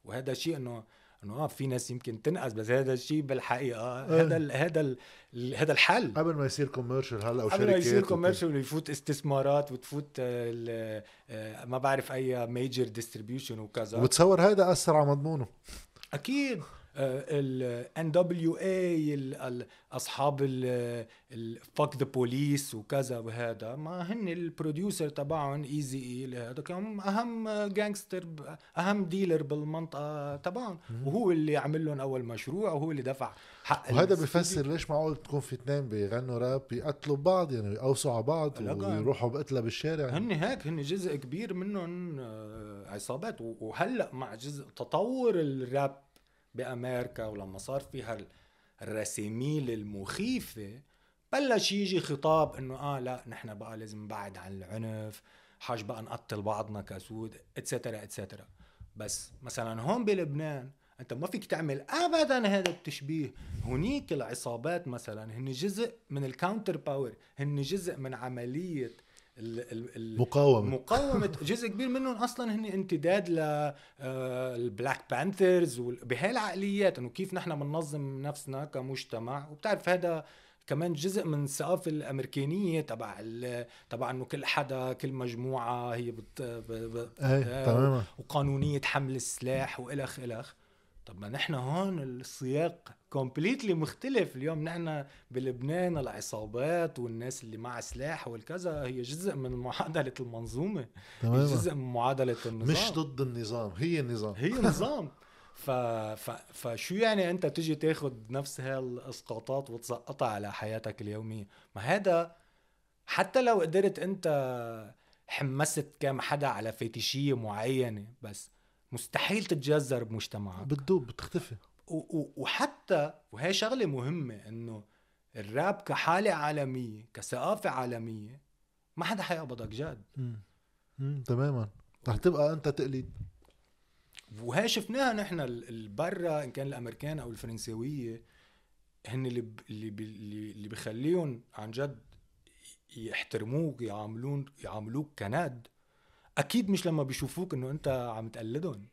[SPEAKER 2] وهذا شيء إنه إنه آه في ناس يمكن تنقص بس هذا الشيء بالحقيقة هذا ال هذا ال هذا الحل.
[SPEAKER 1] قبل ما يصير commercial هلا
[SPEAKER 2] أو قبل ما يصير كوميرشال ويفوت استثمارات وتفوت آه، ما بعرف أي major distribution وكذا.
[SPEAKER 1] وتصور هذا اثر على مضمونه.
[SPEAKER 2] أكيد. ال N.W.A أصحاب ال Fuck tha Police وكذا وهذا. ما هن ال producer تبعهم Eazy-E هذا كان أهم gangster أهم ديلر بالمنطقة تبعهم. وهو اللي عمل لهم أول مشروع وهو اللي دفع حق
[SPEAKER 1] وهذا بفسر ليش معقول تكون في اثنين بيغنوا راب بيقتلوا بعض يعني يقوسوا على بعض ويروحوا بقتلة بالشارع.
[SPEAKER 2] هن هيك هن جزء كبير منهم آه، عصابات. وهلأ مع جزء تطور الراب بأمريكا ولما صار فيها الرساميل المخيفه بلش يجي خطاب إنه آه لا نحن بقى لازم نبعد عن العنف حاج بقى نقتل بعضنا كسود et cetera et cetera بس مثلا هون بلبنان أنت ما فيك تعمل ابدا هذا التشبيه. هنيك العصابات مثلا هن جزء من ال counter power هن جزء من عملية
[SPEAKER 1] المقاومة
[SPEAKER 2] مقاومة. جزء كبير منهم أصلا هن امتداد لل Black Panthers بهاي العقليات إنه كيف نحن بننظم نفسنا كمجتمع. وبتعرف هذا كمان جزء من الثقافة الأمريكانية تبع تبع إنه كل حدا كل مجموعة هي بت, بت...
[SPEAKER 1] إيه تماما.
[SPEAKER 2] وقانونية حمل السلاح وإلخ إلخ. طب ما نحن هون السياق كومبليتلي مختلف. اليوم نحن بلبنان العصابات والناس اللي مع سلاح والكذا هي جزء من معادلة المنظومة. تماما. هي جزء من معادلة النظام.
[SPEAKER 1] مش ضد النظام هي النظام.
[SPEAKER 2] هي نظام ف... ف... فشو يعني أنت تجي تاخد نفس هالإسقاطات وتسقطها على حياتك اليومية؟ ما هذا حتى لو قدرت أنت حمست كم حدا على فيتيشية معينة بس مستحيل تتجذر بمجتمعك.
[SPEAKER 1] بتدوب بتختفي.
[SPEAKER 2] وحتى وهي شغلة مهمة إنه الراب كحالة عالمية كثقافة عالمية ما حدا حيقبضك جد.
[SPEAKER 1] امم تماما. رح تبقى أنت تقليد.
[SPEAKER 2] وهي شفناها نحن البرا إن كان الأمريكان أو الفرنساوية هن اللي ب... اللي ب... اللي بخليهم عن جد يحترموك يعاملون يعاملوك كند. أكيد مش لما بيشوفوك إنه أنت عم تقلدهم.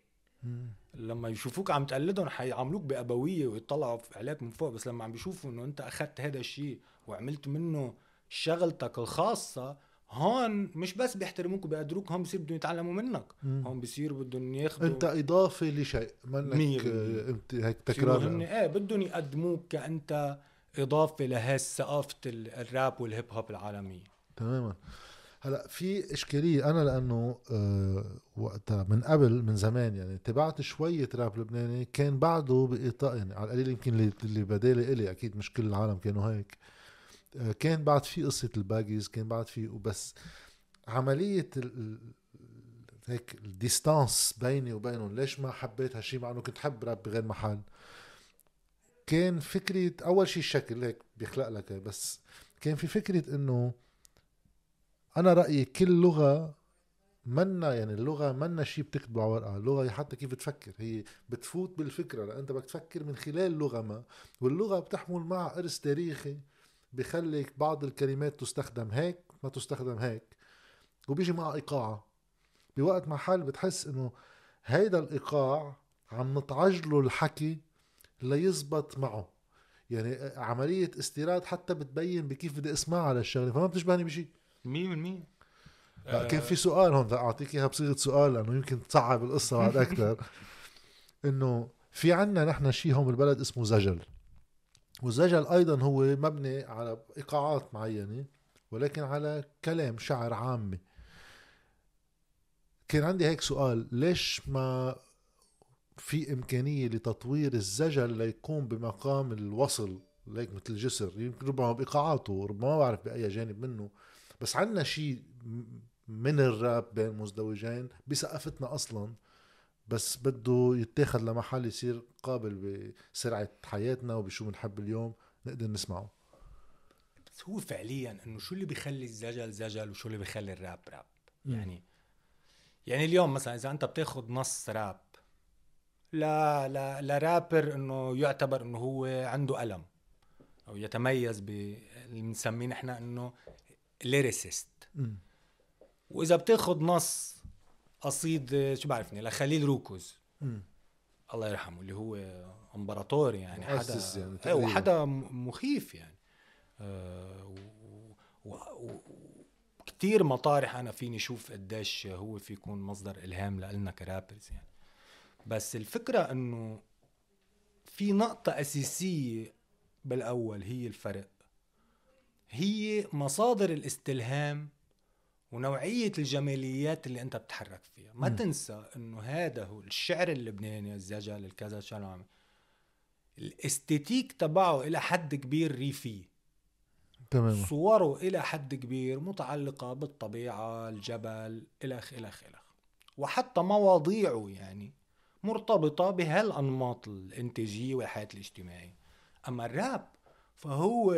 [SPEAKER 2] لما يشوفوك عم تقلدهم حيعاملوك بأبوية ويطلعوا عليك من فوق بس لما عم بيشوفوا إنه أنت اخذت هذا الشيء وعملت منه شغلتك الخاصة هون مش بس بيحترموك وبيقدروك هون بصير بدهم يتعلموا منك. مم. هون بصير بدهم ياخذوا
[SPEAKER 1] أنت إضافة لشيء منك أنت هيك تكرار.
[SPEAKER 2] هن إيه بدهم يقدموك كأنت إضافة لهي ثقافه الراب والهيب هوب العالمية.
[SPEAKER 1] تماما. هلا في إشكالية. أنا لأنه أه وقتها من قبل من زمان يعني تبعت شوية راب لبناني كان بعده بإطار يعني على القليل يمكن اللي, بدالي إلي أكيد مش كل العالم كانوا هيك. أه كان بعد في قصة الباجيز كان بعد في وبس عملية هيك الديستانس بيني وبينهم ليش ما حبيت هالشيء مع إنه كنت حب راب بغير محل. كان فكرة أول شيء الشكل هيك بيخلق لك بس كان في فكرة إنه أنا رأيي كل لغة منا يعني اللغة منا شيء بتكتبه على ورقة اللغة حتى كيف تفكر هي بتفوت بالفكرة لأن أنت بدك تفكر من خلال لغة ما واللغة بتحمل معها إرث تاريخي بخليك بعض الكلمات تستخدم هيك ما تستخدم هيك وبيجي معها إيقاعها بوقت ما حال بتحس إنه هيدا الإيقاع عم نطعجله الحكي ليزبط معه. يعني عملية استيراد حتى بتبين بكيف بدي أسمعها للشغلة فما بتشبهني بشيء
[SPEAKER 2] 100%
[SPEAKER 1] كان في سؤال هون بدي أعطيك إياها بصيغة سؤال لأنه يمكن تصعب القصة بعد أكثر. إنه في عنا نحن شيء هون بالبلد اسمه زجل. والزجل أيضا هو مبني على إيقاعات معينة ولكن على كلام شعر عامي كان عندي هيك سؤال ليش ما في إمكانية لتطوير الزجل ليقوم بمقام الوصل ليك مثل الجسر؟ يمكن ربما بإيقاعاته ربما ما بعرف بأي جانب منه. بس عندنا شيء من الراب بين مزدوجين بثقافتنا أصلا بس بده يتاخد لمحل يصير قابل بسرعة حياتنا وبشو بنحب اليوم نقدر نسمعه.
[SPEAKER 2] بس هو فعليا إنه شو اللي بيخلي الزجل زجل وشو اللي بيخلي ال rap rap؟ يعني يعني اليوم مثلا إذا أنت بتاخذ نص راب لا لا لرابر إنه يعتبر إنه هو عنده قلم أو يتميز ب اللي بنسميه نحن إنه lyricist وإذا بتاخذ نص قصيد شو بعرفني؟ لخليل روكوز. م. الله يرحمه اللي هو امبراطور يعني حدا يعني إيه، وحدا مخيف يعني. آه و... و... كتير مطارح أنا فيني أشوف قديش هو في يكون مصدر إلهام لنا كرابرز يعني. بس الفكرة إنه في نقطة أساسية بالأول هي الفرق. هي مصادر الاستلهام ونوعية الجماليات اللي أنت بتتحرك فيها. ما م. تنسى إنه هذا هو الشعر اللبناني الزجل الكذا شو الاستيتيك تبعه إلى حد كبير ريفي. تمام. صوره إلى حد كبير متعلقة بالطبيعة الجبل الخ الخ الخ وحتى مواضيعه يعني مرتبطة بهالأنماط الإنتاجية والحياة الاجتماعية. أما الراب فهو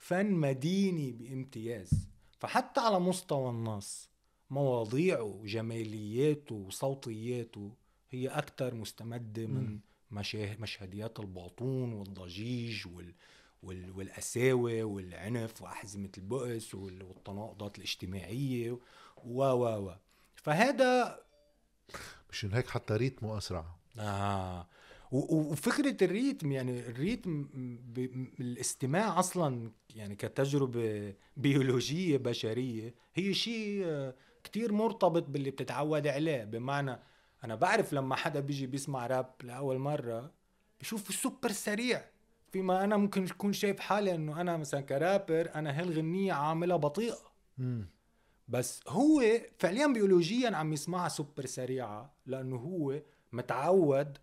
[SPEAKER 2] فن مديني بامتياز. فحتى على مستوى النص مواضيعه وجمالياته وصوتياته هي أكثر مستمدة من مشهديات الباطون والضجيج وال والقساوة والعنف وأحزمة البؤس والتناقضات الاجتماعية و و و. فهذا
[SPEAKER 1] مشان هيك حتى ريتمه أسرع.
[SPEAKER 2] آه. وفكرة الريتم يعني الريتم الاستماع أصلا يعني كتجربة بيولوجية بشرية هي شيء كتير مرتبط باللي بتتعود عليه. بمعنى أنا بعرف لما حدا بيجي بيسمع راب لأول مرة بشوف سوبر سريع. فيما أنا ممكن اكون شايف حالي إنه أنا مثلا كرابر أنا هالغنية عاملها بطيئة. بس هو فعليا بيولوجيا عم يسمعها سوبر سريعة لأنه هو متعود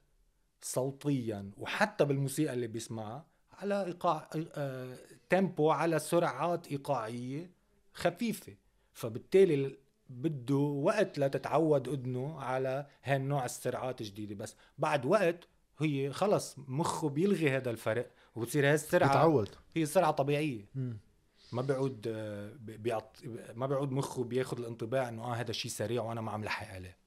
[SPEAKER 2] صوتيا وحتى بالموسيقى اللي بيسمعها على إيقاع آه تيمبو على سرعات إيقاعية خفيفة. فبالتالي بده وقت لتتعود اذنه على هالنوع السرعات الجديدة. بس بعد وقت هي خلص مخه بيلغي هذا الفرق وبتصير هاي السرعة بتعود. هي سرعة طبيعية. م. ما بيعود آه، بيعط ما بيعود مخه بياخذ الانطباع إنه آه هذا الشيء سريع وأنا ما عم لحق عليه.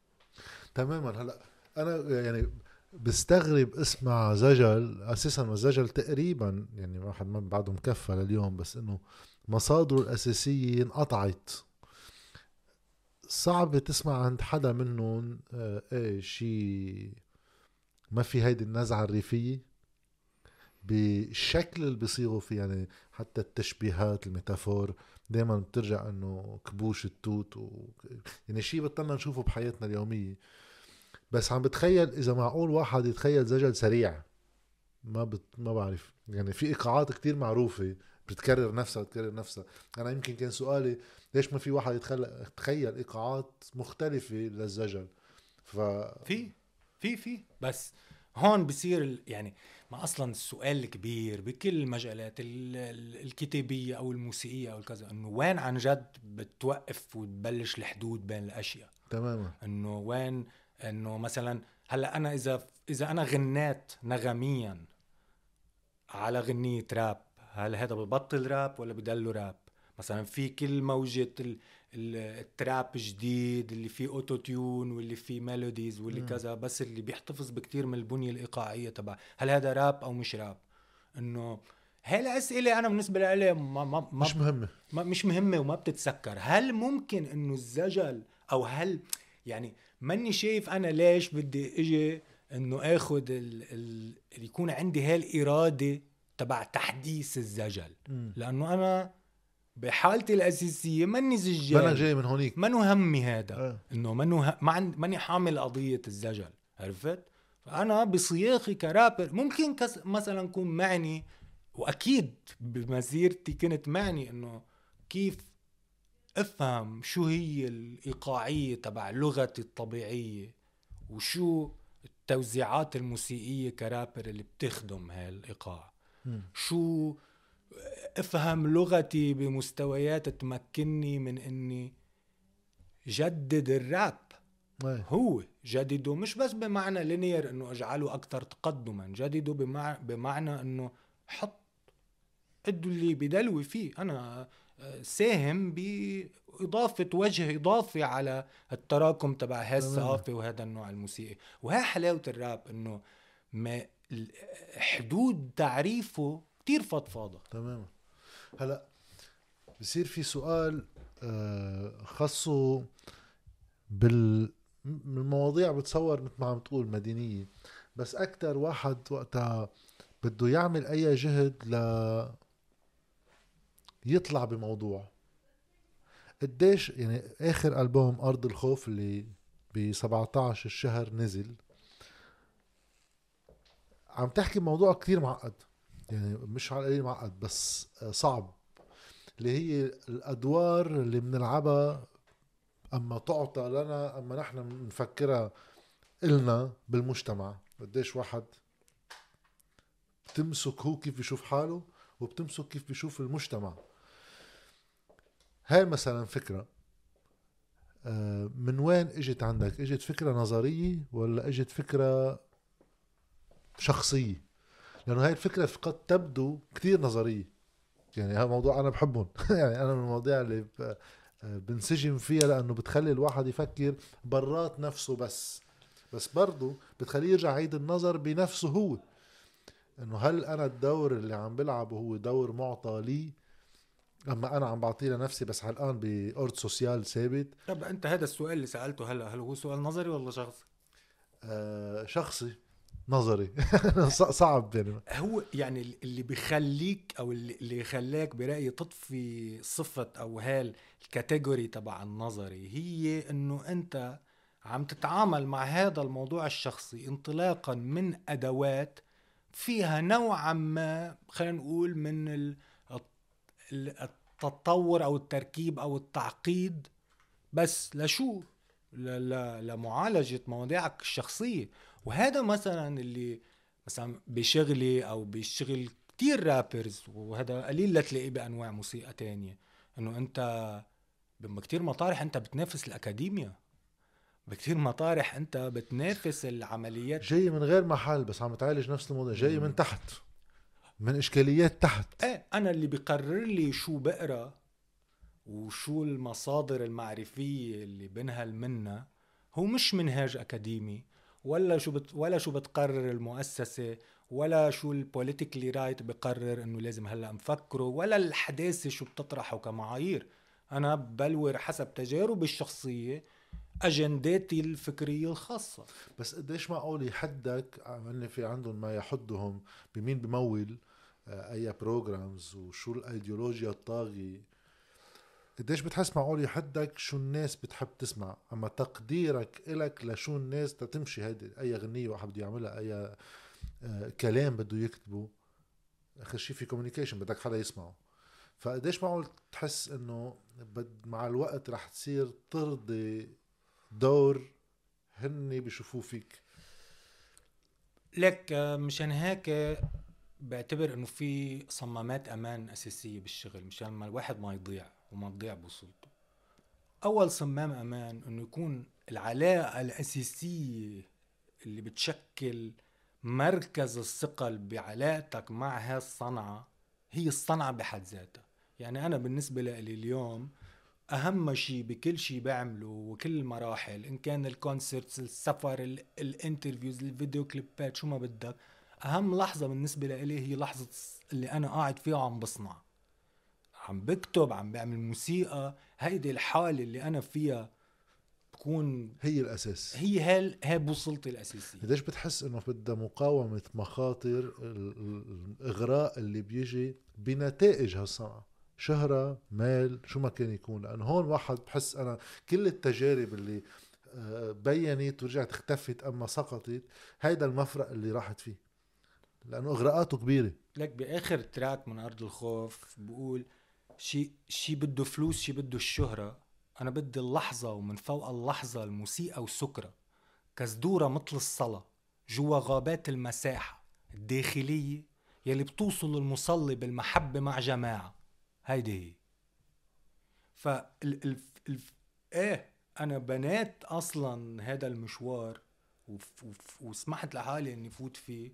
[SPEAKER 1] تماما. هلأ أنا يعني بستغرب اسمع زجل أساسا الزجل تقريبا يعني واحد ما بعده مكفى لليوم بس إنه مصادره الأساسية انقطعت. صعب تسمع عند حدا منهم آه إيه شيء ما في هيدي النزعة الريفية؟ بالشكل اللي بيصيغوا فيه يعني حتى التشبيهات الميتافور دائما بترجع إنه كبوش التوت و... يعني شيء بطلنا نشوفه بحياتنا اليومية. بس عم بتخيل إذا معقول واحد يتخيل زجل سريع ما بت... ما بعرف. يعني في إيقاعات كتير معروفة بتكرر نفسها بتكرر نفسها. أنا يمكن كان سؤالي ليش ما في واحد يتخيل يتخيل إيقاعات مختلفة للزجل
[SPEAKER 2] ف في في في. بس هون بصير يعني ما أصلا السؤال الكبير بكل المجالات الكتابية أو الموسيقية أو كذا إنه وين عن جد بتوقف وتبلش الحدود بين الأشياء؟
[SPEAKER 1] تماما.
[SPEAKER 2] إنه وين إنه مثلا هلأ أنا إذا إذا أنا غنيت نغميا على غنية راب هل هذا ببطل راب ولا بدله راب؟ مثلا في كل موجة ال trap جديد اللي فيه auto-tune واللي فيه melodies واللي م. كذا بس اللي بيحتفظ بكتير من البنية الإيقاعية تبع هل هذا راب أو مش راب؟ إنه هاي الأسئلة أنا بالنسبة لي ما, ما, ما
[SPEAKER 1] مش مهمة.
[SPEAKER 2] ما مش مهمة وما بتتسكر. هل ممكن إنه الزجل أو هل يعني ماني شايف أنا ليش بدي إجي إنه اخذ ال... ال... يكون عندي هاي الاراده تبع تحديث الزجل. م. لأنه أنا بحالتي الأساسية ماني زجال.
[SPEAKER 1] أنا جاي من هونيك.
[SPEAKER 2] منو همي هذا؟ أه. إنه منو ه... ما عند... ماني حامل قضية الزجل عرفت؟ فأنا بصياخي كرابر ممكن كس... مثلا كون معني وأكيد بمسيرتي كنت معني إنه كيف افهم شو هي الإيقاعية تبع لغتي الطبيعية وشو التوزيعات الموسيقية كرابر اللي بتخدم هالإيقاع. شو افهم لغتي بمستويات تمكنني من إني جدد الراب.
[SPEAKER 1] أي.
[SPEAKER 2] هو جدده مش بس بمعنى لينير إنه أجعله أكثر تقدما جدده بمع... بمعنى إنه حط ادوا اللي بدلوي فيه. أنا ساهم بإضافة وجه إضافي على التراكم تبع هالثقافة وهذا النوع الموسيقي. وهي حلاوة الراب إنه ما حدود تعريفه كتير فضفاضة.
[SPEAKER 1] تماما. هلا بصير في سؤال آه، خاصه بال المواضيع بتصور مثل ما عم تقول مدينية بس أكتر واحد وقتها بده يعمل أي جهد ل يطلع بموضوع. قديش يعني آخر ألبوم أرض الخوف اللي ب 17 الشهر نزل عم تحكي موضوع كتير معقد. يعني مش على القليل معقد بس صعب. اللي هي الأدوار اللي بنلعبها أما تعطى لنا أما نحن بنفكرها إلنا بالمجتمع. قديش واحد بتمسك هو كيف بيشوف حاله وبتمسك كيف بيشوف المجتمع. هاي مثلا فكرة. آه، من وين إجت عندك؟ إجت فكرة نظرية ولا إجت فكرة شخصية؟ لأنه هاي الفكرة قد تبدو كتير نظرية. يعني هذا موضوع أنا بحبهم. يعني أنا من المواضيع اللي بنسجم فيها لأنه بتخلي الواحد يفكر برات نفسه بس. بس برضه بتخليه يرجع يعيد النظر بنفسه هو. إنه هل أنا الدور اللي عم بلعبه هو دور معطى لي؟ أما أنا عم بعطيه لنفسي بس حلقان بأرض سوسيال ثابت.
[SPEAKER 2] طب أنت هذا السؤال اللي سألته هلا هل هو سؤال نظري ولا شخصي؟
[SPEAKER 1] آه شخصي. نظري. صعب يعني.
[SPEAKER 2] هو يعني اللي بيخليك أو اللي خلاك برايي تطفي صفة أو هال الكاتيجوري تبع النظري هي إنه أنت عم تتعامل مع هذا الموضوع الشخصي انطلاقا من أدوات فيها نوعا ما خلينا نقول من التطور أو التركيب أو التعقيد بس لشو لمعالجه مواضيعك الشخصية. وهذا مثلا اللي مثلا بشغلي أو بشغل كتير رابرز وهذا قليل لتلاقيه بأنواع موسيقى تانية. إنه أنت بكتير مطارح أنت بتنافس الاكاديميا بكتير مطارح أنت بتنافس العمليات.
[SPEAKER 1] جاي من غير محل بس عم تعالج نفس الموضوع جاي من تحت. من إشكاليات تحت.
[SPEAKER 2] إيه أنا اللي بقرر لي شو بقرأ وشو المصادر المعرفية اللي بنهل منها هو مش منهاج أكاديمي ولا شو بت ولا شو بتقرر المؤسسة ولا شو ال politically right بقرر إنه لازم هلأ نفكره ولا الحداثه شو بتطرحه كمعايير. أنا بلور حسب تجاربي الشخصية أجنداتي الفكرية الخاصة.
[SPEAKER 1] بس قديش معقول يحدك عملني في عندهم ما يحدهم بمين بمول؟ أي بروجرامز وشو الايديولوجيا الطاغيه قديش بتحس معقول يحدك شو الناس بتحب تسمع أما تقديرك إلك لشو الناس تتمشي هيدي أي غنية واحد بده يعملها أي آه، كلام بده يكتبه. اخر شيء في كوميونيكيشن بدك حدا يسمعه. فقديش معقول تحس إنه مع الوقت رح تصير ترضي دور هن بيشوفوه فيك؟
[SPEAKER 2] لك آه، مشان هيك بعتبر إنه في صمامات أمان أساسية بالشغل مشان ما الواحد ما يضيع وما تضيع بوصولته أول صمام أمان إنه يكون العلاقة الأساسية اللي بتشكل مركز الثقل بعلاقتك مع هالصنعة هي الصنعة بحد ذاتها. يعني أنا بالنسبة لي اليوم أهم شيء بكل شيء بعمله وكل المراحل إن كان ال concerts السفر ال interviews الفيديو كليبات شو ما بدك أهم لحظة بالنسبة لي هي لحظة اللي أنا قاعد فيها وعم بصنع. عم بكتب عم بعمل موسيقى. هيدي الحالة اللي أنا فيها بكون
[SPEAKER 1] هي الأساس.
[SPEAKER 2] هي هال هي بوصلتي الأساسية.
[SPEAKER 1] قديش بتحس إنه بدها مقاومة مخاطر الإغراء اللي بيجي بنتائج هالصنعة شهرة مال شو ما كان يكون. لأنه هون واحد بحس أنا كل التجارب اللي آه، بينت ورجعت اختفت أما سقطت هيدا المفرق اللي راحت فيه. لأنه إغراءاته كبيرة.
[SPEAKER 2] لك بآخر تراك من أرض الخوف بقول شي شي بده فلوس شي بده الشهرة أنا بدي اللحظة ومن فوق اللحظة الموسيقى وسكرة كزدورة مثل الصلاة جوا غابات المساحة الداخلية يلي بتوصل المصلي بالمحبة مع جماعة. هيدي هي. ف. إيه أنا بنيت أصلا هذا المشوار وف... وف... وسمحت لحالي إني فوت فيه.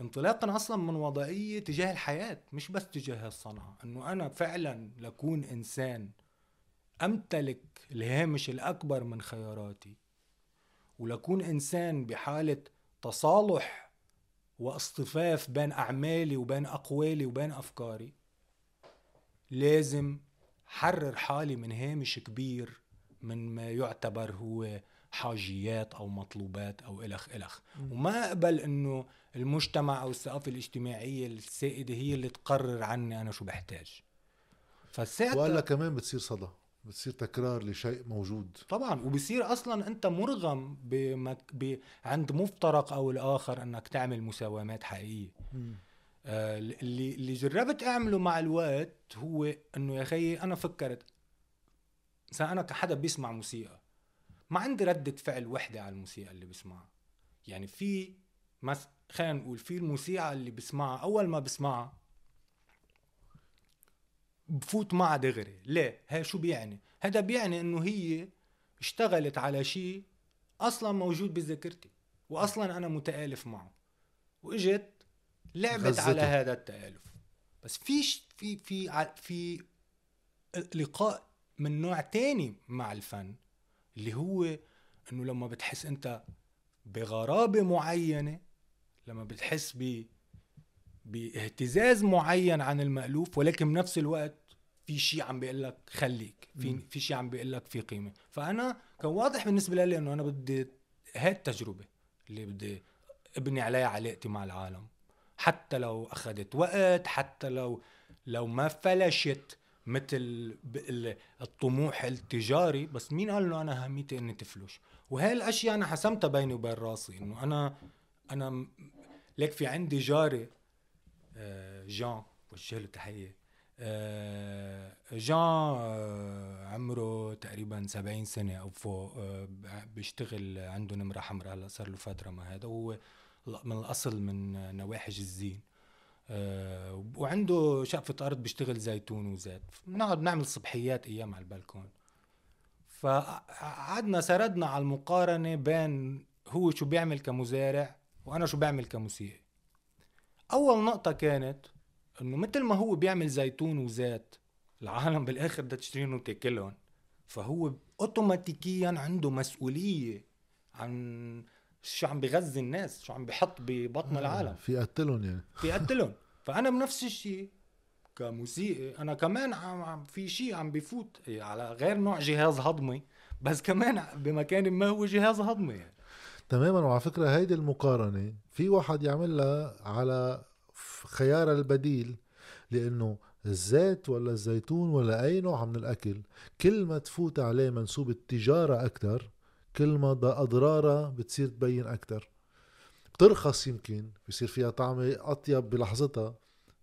[SPEAKER 2] انطلاقا أصلا من وضعية تجاه الحياة مش بس تجاه الصنعة. إنه أنا فعلا لكون إنسان أمتلك الهامش الأكبر من خياراتي ولكون إنسان بحالة تصالح واصطفاف بين أعمالي وبين أقوالي وبين أفكاري لازم حرر حالي من هامش كبير من ما يعتبر هو حاجيات أو مطلوبات أو إلخ إلخ. وما أقبل إنه المجتمع أو الثقافة الاجتماعية السائدة هي اللي تقرر عني أنا شو بحتاج.
[SPEAKER 1] فساعتها ولا كمان بتصير صدى بتصير تكرار لشيء موجود.
[SPEAKER 2] طبعا وبصير أصلا أنت مرغم بمك... ب... عند مفترق أو الآخر أنك تعمل مساومات حقيقية. آه اللي اللي جربت أعمله مع الوقت هو إنه يا خيي أنا فكرت مثلا أنا كحدا بيسمع موسيقى. ما عندي ردة فعل وحدة على الموسيقى اللي بسمعها. يعني في مس خلينا نقول في الموسيقى اللي بسمعها أول ما بسمعها بفوت معها دغري. ليه؟ هي شو بيعني؟ هذا بيعني إنه هي اشتغلت على شيء أصلا موجود بذاكرتي واصلا أنا متآلف معه. وإجت لعبت غزته. على هذا التآلف. بس فيش في في في لقاء من نوع تاني مع الفن. اللي هو إنه لما بتحس أنت بغرابة معينة لما بتحس ب باهتزاز معين عن المألوف ولكن بنفس الوقت في شيء عم بيقول لك خليك في في شيء عم بيقول لك في قيمة. فأنا كان واضح بالنسبة لي إنه أنا بدي هاي التجربة اللي بدي أبني عليها علاقتي مع العالم. حتى لو أخذت وقت حتى لو لو ما فلشت. مثل الطموح التجاري بس مين قال انه أنا أهميتي إني تفلش وهي الاشياء أنا حسمتها بيني وبين راسي إنه أنا أنا ليك في عندي جاري آه، جان وجه له تحية آه، جان آه، عمره تقريبا 70 سنة أو فوق بيشتغل عنده نمره حمراء هلا صار له فترة ما هذا هو من الأصل من نواحي الزين. آه وعنده شقفة أرض بيشتغل زيتون وزيت. بنقعد نعمل صبحيات أيام على البلكون. فقعدنا سردنا على المقارنة بين هو شو بيعمل كمزارع وأنا شو بعمل كموسيقي أول نقطة كانت إنه مثل ما هو بيعمل زيتون وزيت العالم بالآخر بدها تشتريهم وتأكلهم. فهو اوتوماتيكيا عنده مسؤولية عن شو عم بغذي الناس شو عم بحط ببطن آه العالم.
[SPEAKER 1] في قتلهم يعني.
[SPEAKER 2] في قتلهم فأنا بنفس الشيء كموسيقي أنا كمان عم في شيء عم بفوت على غير نوع جهاز هضمي بس كمان بمكان ما هو جهاز هضمي يعني.
[SPEAKER 1] تماما. وعلى فكرة هيدي المقارنة في واحد يعملها على خيار البديل لأنه الزيت ولا الزيتون ولا أي نوع من الأكل كل ما تفوت عليه منسوب التجارة أكثر كل ما أضرارها بتصير تبين أكثر بترخص يمكن بصير فيها طعمه أطيب بلحظتها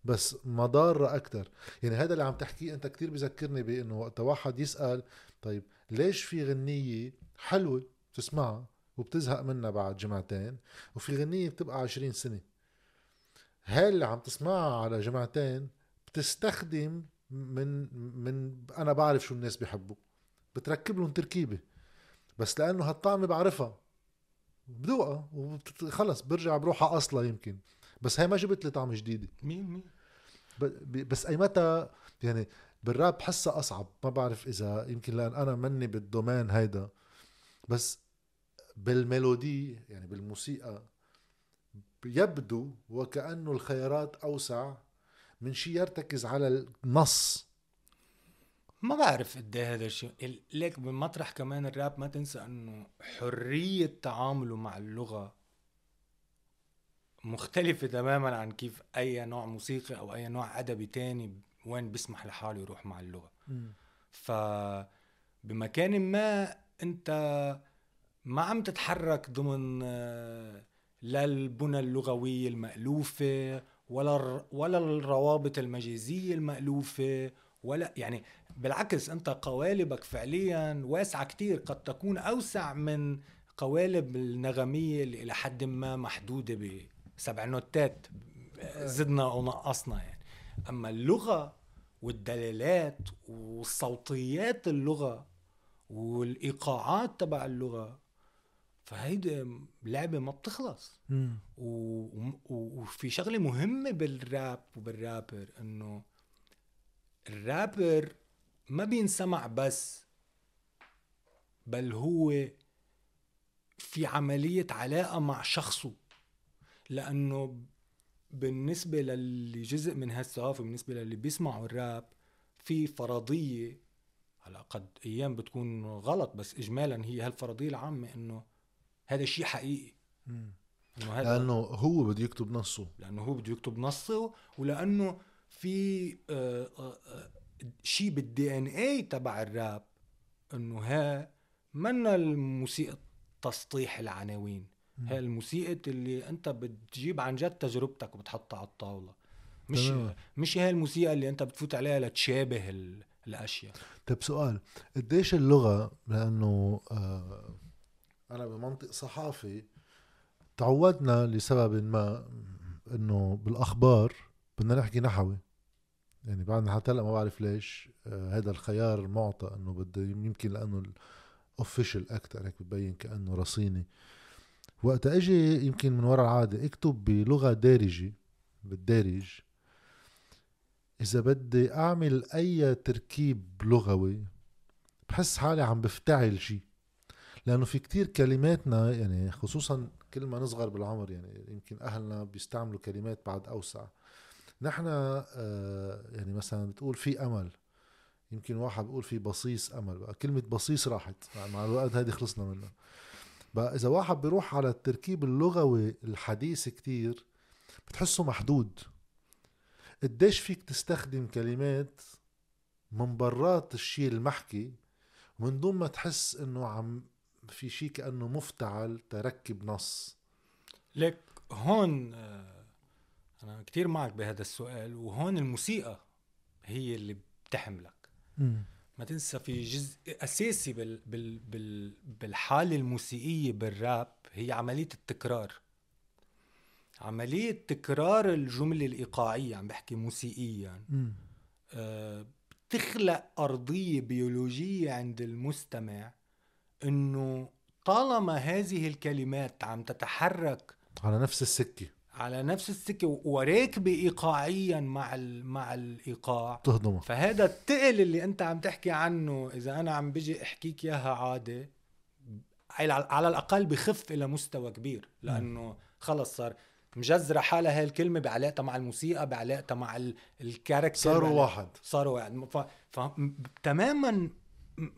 [SPEAKER 1] بس مضارة أكثر يعني هذا اللي عم تحكيه أنت كتير بذكرني بأنه وقت واحد يسأل طيب ليش في غنية حلوة تسمعها وبتزهق منها بعد جمعتين وفي غنية بتبقى عشرين سنة؟ هاي اللي عم تسمعها على جمعتين بتستخدم من من أنا بعرف شو الناس بيحبوا. بتركب لهم تركيبة. بس لأنه هالطعمة بعرفها. بدوقها وخلص برجع بروحها أصلا يمكن. بس هي ما جبت لي طعم جديدة.
[SPEAKER 2] مين مين؟
[SPEAKER 1] بس أي متى يعني بالراب بحسها أصعب. ما بعرف إذا يمكن لأن أنا مني بالدومين هيدا. بس بالميلودي يعني بالموسيقى يبدو وكأنه الخيارات أوسع من شيء يرتكز على النص.
[SPEAKER 2] ما بعرف قد إيه هذا الشيء. ليك بمطرح كمان الراب ما تنسى إنه حرية تعامله مع اللغة مختلفة تماما عن كيف أي نوع موسيقي أو أي نوع أدبي تاني وين بيسمح لحاله يروح مع اللغة. ف بمكان ما أنت ما عم تتحرك ضمن لا البنى اللغوية المألوفة ولا ولا الروابط المجازية المألوفة ولا يعني بالعكس أنت قوالبك فعليا واسعة كتير قد تكون أوسع من قوالب النغمية اللي إلى حد ما محدودة بسبع نوتات زدنا ونقصنا يعني. أما اللغة والدلالات والصوتيات اللغة والإيقاعات تبع اللغة فهيدي لعبة ما بتخلص. و... وفي شغلة مهمة بالراب وبالرابر إنه الرابر ما بينسمع بس بل هو في عملية علاقة مع شخصه. لأنه بالنسبة للي جزء من هالثقافة بالنسبة للي بيسمعوا الراب في فرضية هلا قد أيام بتكون غلط بس إجمالا هي هالفرضية العامة إنه هذا شيء حقيقي.
[SPEAKER 1] إنه هذا لأنه هو بده يكتب نصه.
[SPEAKER 2] لأنه هو بده يكتب نصه ولأنه في آه، آه، آه، شيء بالدي ان اي تبع الراب إنه ها منا الموسيقى تسطيح العناوين. هي الموسيقى اللي أنت بتجيب عن جد تجربتك وبتحطها على الطاولة. مش تمام. مش هي الموسيقى اللي أنت بتفوت عليها لتشابه الأشياء.
[SPEAKER 1] طيب سؤال قديش اللغة لأنه آه أنا بمنطق صحافي تعودنا لسبب ما إنه بالأخبار بدنا نحكي نحوي. يعني بعدنا حتى هلا ما بعرف ليش آه هذا الخيار معطى إنه بده يمكن لأنه اوفيشال أكثر هيك ببين كأنه رصيني. وقت إجي يمكن من وراء العادة اكتب بلغة دارجة بالدارج إذا بدي أعمل أي تركيب لغوي بحس حالي عم بفتعل شيء لأنه في كتير كلماتنا يعني خصوصا كل ما نصغر بالعمر يعني يمكن أهلنا بيستعملوا كلمات بعد أوسع. نحن آه يعني مثلا بتقول في أمل يمكن واحد بيقول في بصيص أمل بقى كلمة بصيص راحت مع الوقت هذه خلصنا منها. بقى إذا واحد بيروح على التركيب اللغوي الحديث كتير بتحسه محدود. قديش فيك تستخدم كلمات من برات الشيء المحكي من دون ما تحس إنه عم في شيء كأنه مفتعل تركب نص.
[SPEAKER 2] لك هون آه، أنا كتير معك بهذا السؤال وهون الموسيقى هي اللي بتحملك. ما تنسى في جزء أساسي بال بال بال بالحالة الموسيقية بالراب هي عملية التكرار. عملية تكرار الجملة الإيقاعية عم بحكي موسيقيا. آه بتخلق أرضية بيولوجية عند المستمع إنه طالما هذه الكلمات عم تتحرك
[SPEAKER 1] على نفس السكة.
[SPEAKER 2] على نفس السكة وراكبه ايقاعيا مع مع الإيقاع.
[SPEAKER 1] تهضمه.
[SPEAKER 2] فهذا التقل اللي أنت عم تحكي عنه إذا أنا عم بيجي أحكيك إياها عادي على الأقل بخف إلى مستوى كبير لأنه خلص صار مجزرة حالها هاي الكلمة بعلاقتها مع الموسيقى بعلاقتها مع الكاركتر
[SPEAKER 1] صاروا واحد.
[SPEAKER 2] صاروا واحد. ف... ف... تماما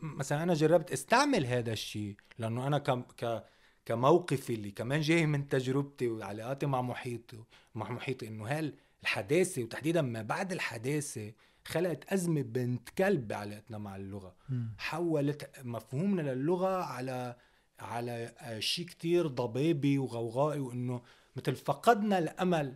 [SPEAKER 2] مثلا أنا جربت أستعمل هذا الشيء لأنه أنا ك... ك... كموقفي اللي كمان جاي من تجربتي وعلاقاتي مع محيطي مع محيطي إنه هال الحداثة وتحديدا ما بعد الحداثة خلقت أزمة بنت كلب بعلاقتنا مع اللغة م. حولت مفهومنا للغة على على شيء كتير ضبابي وغوغائي وإنه مثل فقدنا الأمل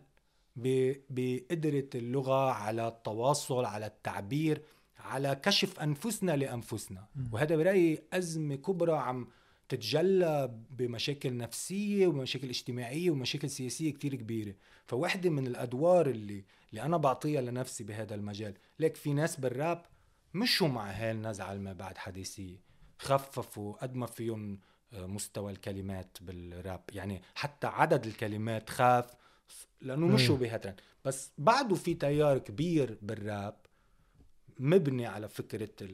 [SPEAKER 2] بقدرة اللغة على التواصل على التعبير على كشف أنفسنا لأنفسنا م. وهذا برأيي أزمة كبرى عم تتجلى بمشاكل نفسية ومشاكل اجتماعية ومشاكل سياسية كتير كبيرة. فواحدة من الأدوار اللي اللي أنا بعطيها لنفسي بهذا المجال ليك في ناس بالراب مشوا مع هاي النزعة ما بعد حديثية خففوا قد ما فيهم آه، مستوى الكلمات بالراب. يعني حتى عدد الكلمات خاف لأنه مشوا بهالترند بس بعده في تيار كبير بالراب مبني على فكرة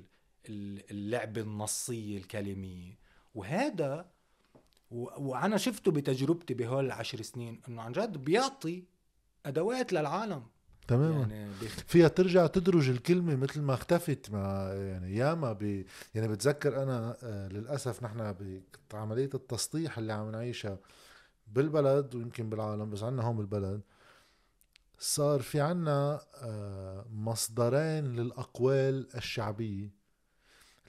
[SPEAKER 2] اللعبة النصية الكلمية. وهذا وأنا شفته بتجربتي بهول العشر سنين إنه عن جد بيعطي أدوات للعالم.
[SPEAKER 1] تماما. يعني بيخ... فيها ترجع تدرج الكلمة مثل ما اختفت مع يعني ياما ب... يعني بتذكر أنا آه للأسف نحن بعمليه التسطيح اللي عم نعيشها بالبلد ويمكن بالعالم بس عنا هون بالبلد صار في عنا آه مصدرين للأقوال الشعبية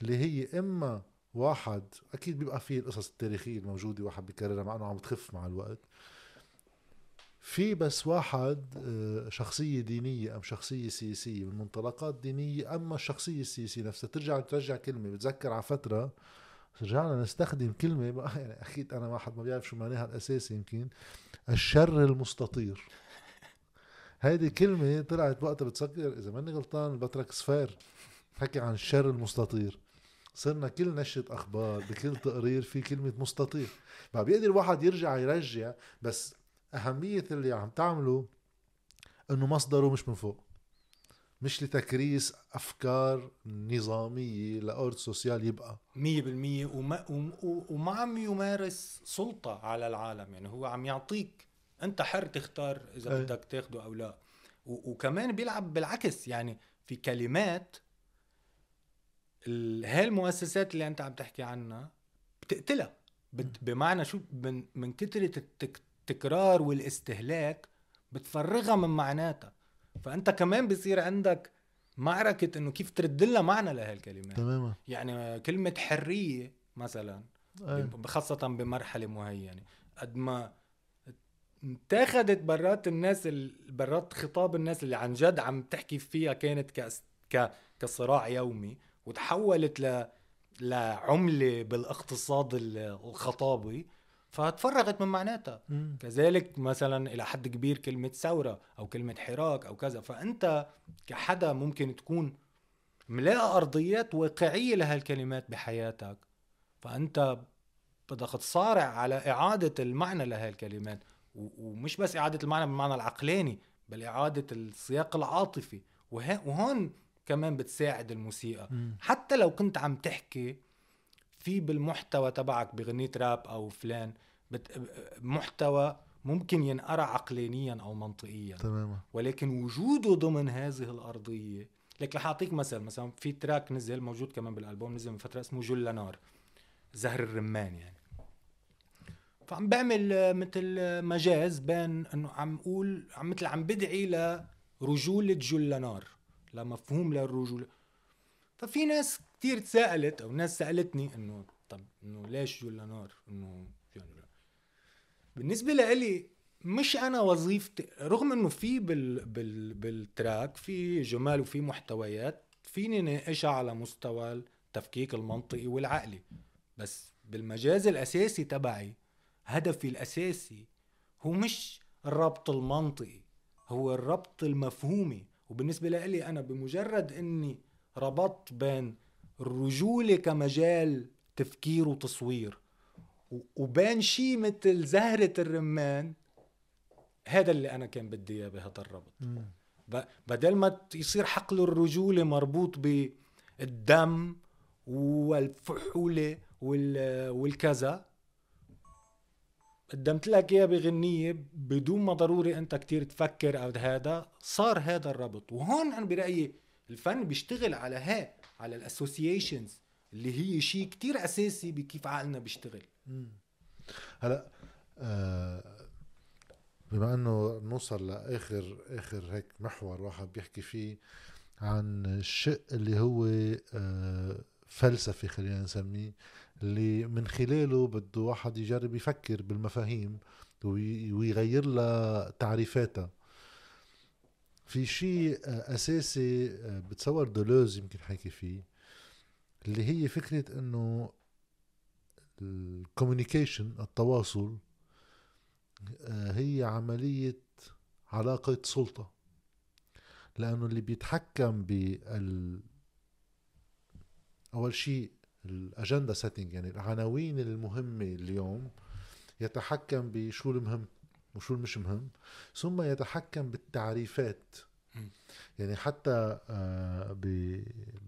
[SPEAKER 1] اللي هي إما واحد أكيد بيبقى فيه القصص التاريخية الموجودة واحد بيكررها مع إنه عم تخف مع الوقت. في بس واحد آه، شخصية دينية أم شخصية سياسية من منطلقات دينية أما الشخصية السياسية نفسها ترجع ترجع كلمة بتذكر على فترة رجعنا نستخدم كلمة يعني أكيد أنا واحد ما بيعرف شو معناها الأساسي يمكن الشر المستطير. هيدي كلمة طلعت وقتها بتسكر إذا ماني غلطان بترك صفير حكي عن الشر المستطير. صرنا كل نشرة أخبار بكل تقرير في كلمة مستطير ما بيقدر الواحد يرجع يرجع بس أهمية اللي عم تعمله إنه مصدره مش من فوق. مش لتكريس أفكار نظامية لأورد سوسيال يبقى.
[SPEAKER 2] مية بالمية وما, وما عم يمارس سلطة على العالم. يعني هو عم يعطيك أنت حر تختار إذا أي. بدك تاخده أو لا. وكمان بيلعب بالعكس. يعني في كلمات هاي المؤسسات اللي أنت عم تحكي عنها بتقتلها. بمعنى شو؟ من, من كثره التكرار والاستهلاك بتفرغها من معناتها. فأنت كمان بصير عندك معركة إنه كيف ترد لها معنى لهالكلمات
[SPEAKER 1] تماما.
[SPEAKER 2] يعني كلمة حرية مثلا أي. خاصة بمرحلة معينة. قد ما اتاخذت برات الناس برات خطاب الناس اللي عن جد عم تحكي فيها كانت ك كصراع يومي. وتحولت ل لعملة بالاقتصاد الخطابي فتفرغت من معناتها. مم. كذلك مثلا إلى حد كبير كلمة ثورة أو كلمة حراك أو كذا. فأنت كحدا ممكن تكون ملاقي أرضيات واقعية لهالكلمات بحياتك. فأنت بدك تصارع على إعادة المعنى لهالكلمات. ومش بس إعادة المعنى بالمعنى العقلاني بل إعادة السياق العاطفي. وهون كمان بتساعد الموسيقى. م. حتى لو كنت عم تحكي في بالمحتوى تبعك بغنية راب أو فلان بت... محتوى ممكن ينقرا عقلانيا أو منطقيا.
[SPEAKER 1] تماما.
[SPEAKER 2] ولكن وجوده ضمن هذه الأرضية لك رح أعطيك مثل مثلا في track نزل موجود كمان بالألبوم نزل من فترة اسمه جل نار زهر الرمان يعني. فعم بعمل مثل مجاز بين إنه عم أقول عم مثل عم بدعي لرجولة جل نار. لمفهوم للرجوله ففي ناس كتير تساءلت أو ناس سألتني إنه طب إنه ليش جل نار؟ إنه بالنسبة لإلي مش أنا وظيفتي رغم إنه في بال بال بال track في جمال وفي محتويات فيني ناقشها على مستوى التفكيك المنطقي والعقلي. بس بالمجاز الأساسي تبعي هدفي الأساسي هو مش الربط المنطقي هو الربط المفهومي. وبالنسبة لي أنا بمجرد أني ربطت بين الرجولة كمجال تفكير وتصوير وبين شيء مثل زهرة الرمان هذا اللي أنا كان بدي إياه بهذا الربط. بدل ما يصير حقل الرجولة مربوط بالدم والفحولة والكذا قدمت لك إياه بغنية بدون ما ضروري أنت كتير تفكر أو هذا صار هذا الربط. وهون أنا برأيي الفن بيشتغل على ها على الاسوسيشنز اللي هي شيء كتير أساسي بكيف عقلنا بيشتغل.
[SPEAKER 1] هلا آه بما إنه نوصل لآخر آخر هيك محور واحد بيحكي فيه عن الشق اللي هو آه فلسفي خلينا نسميه. اللي من خلاله بده واحد يجرب يفكر بالمفاهيم ويغير لها تعريفاتها. في شيء أساسي بتصور دولوز يمكن حكي فيه اللي هي فكرة إنه الكوميونيكيشن التواصل هي عملية علاقة سلطة. لأنه اللي بيتحكم بال أول شيء الاجندا سيتنج يعني العناوين المهمة اليوم يتحكم بشو المهم وشو المش مهم ثم يتحكم بالتعريفات. يعني حتى آه،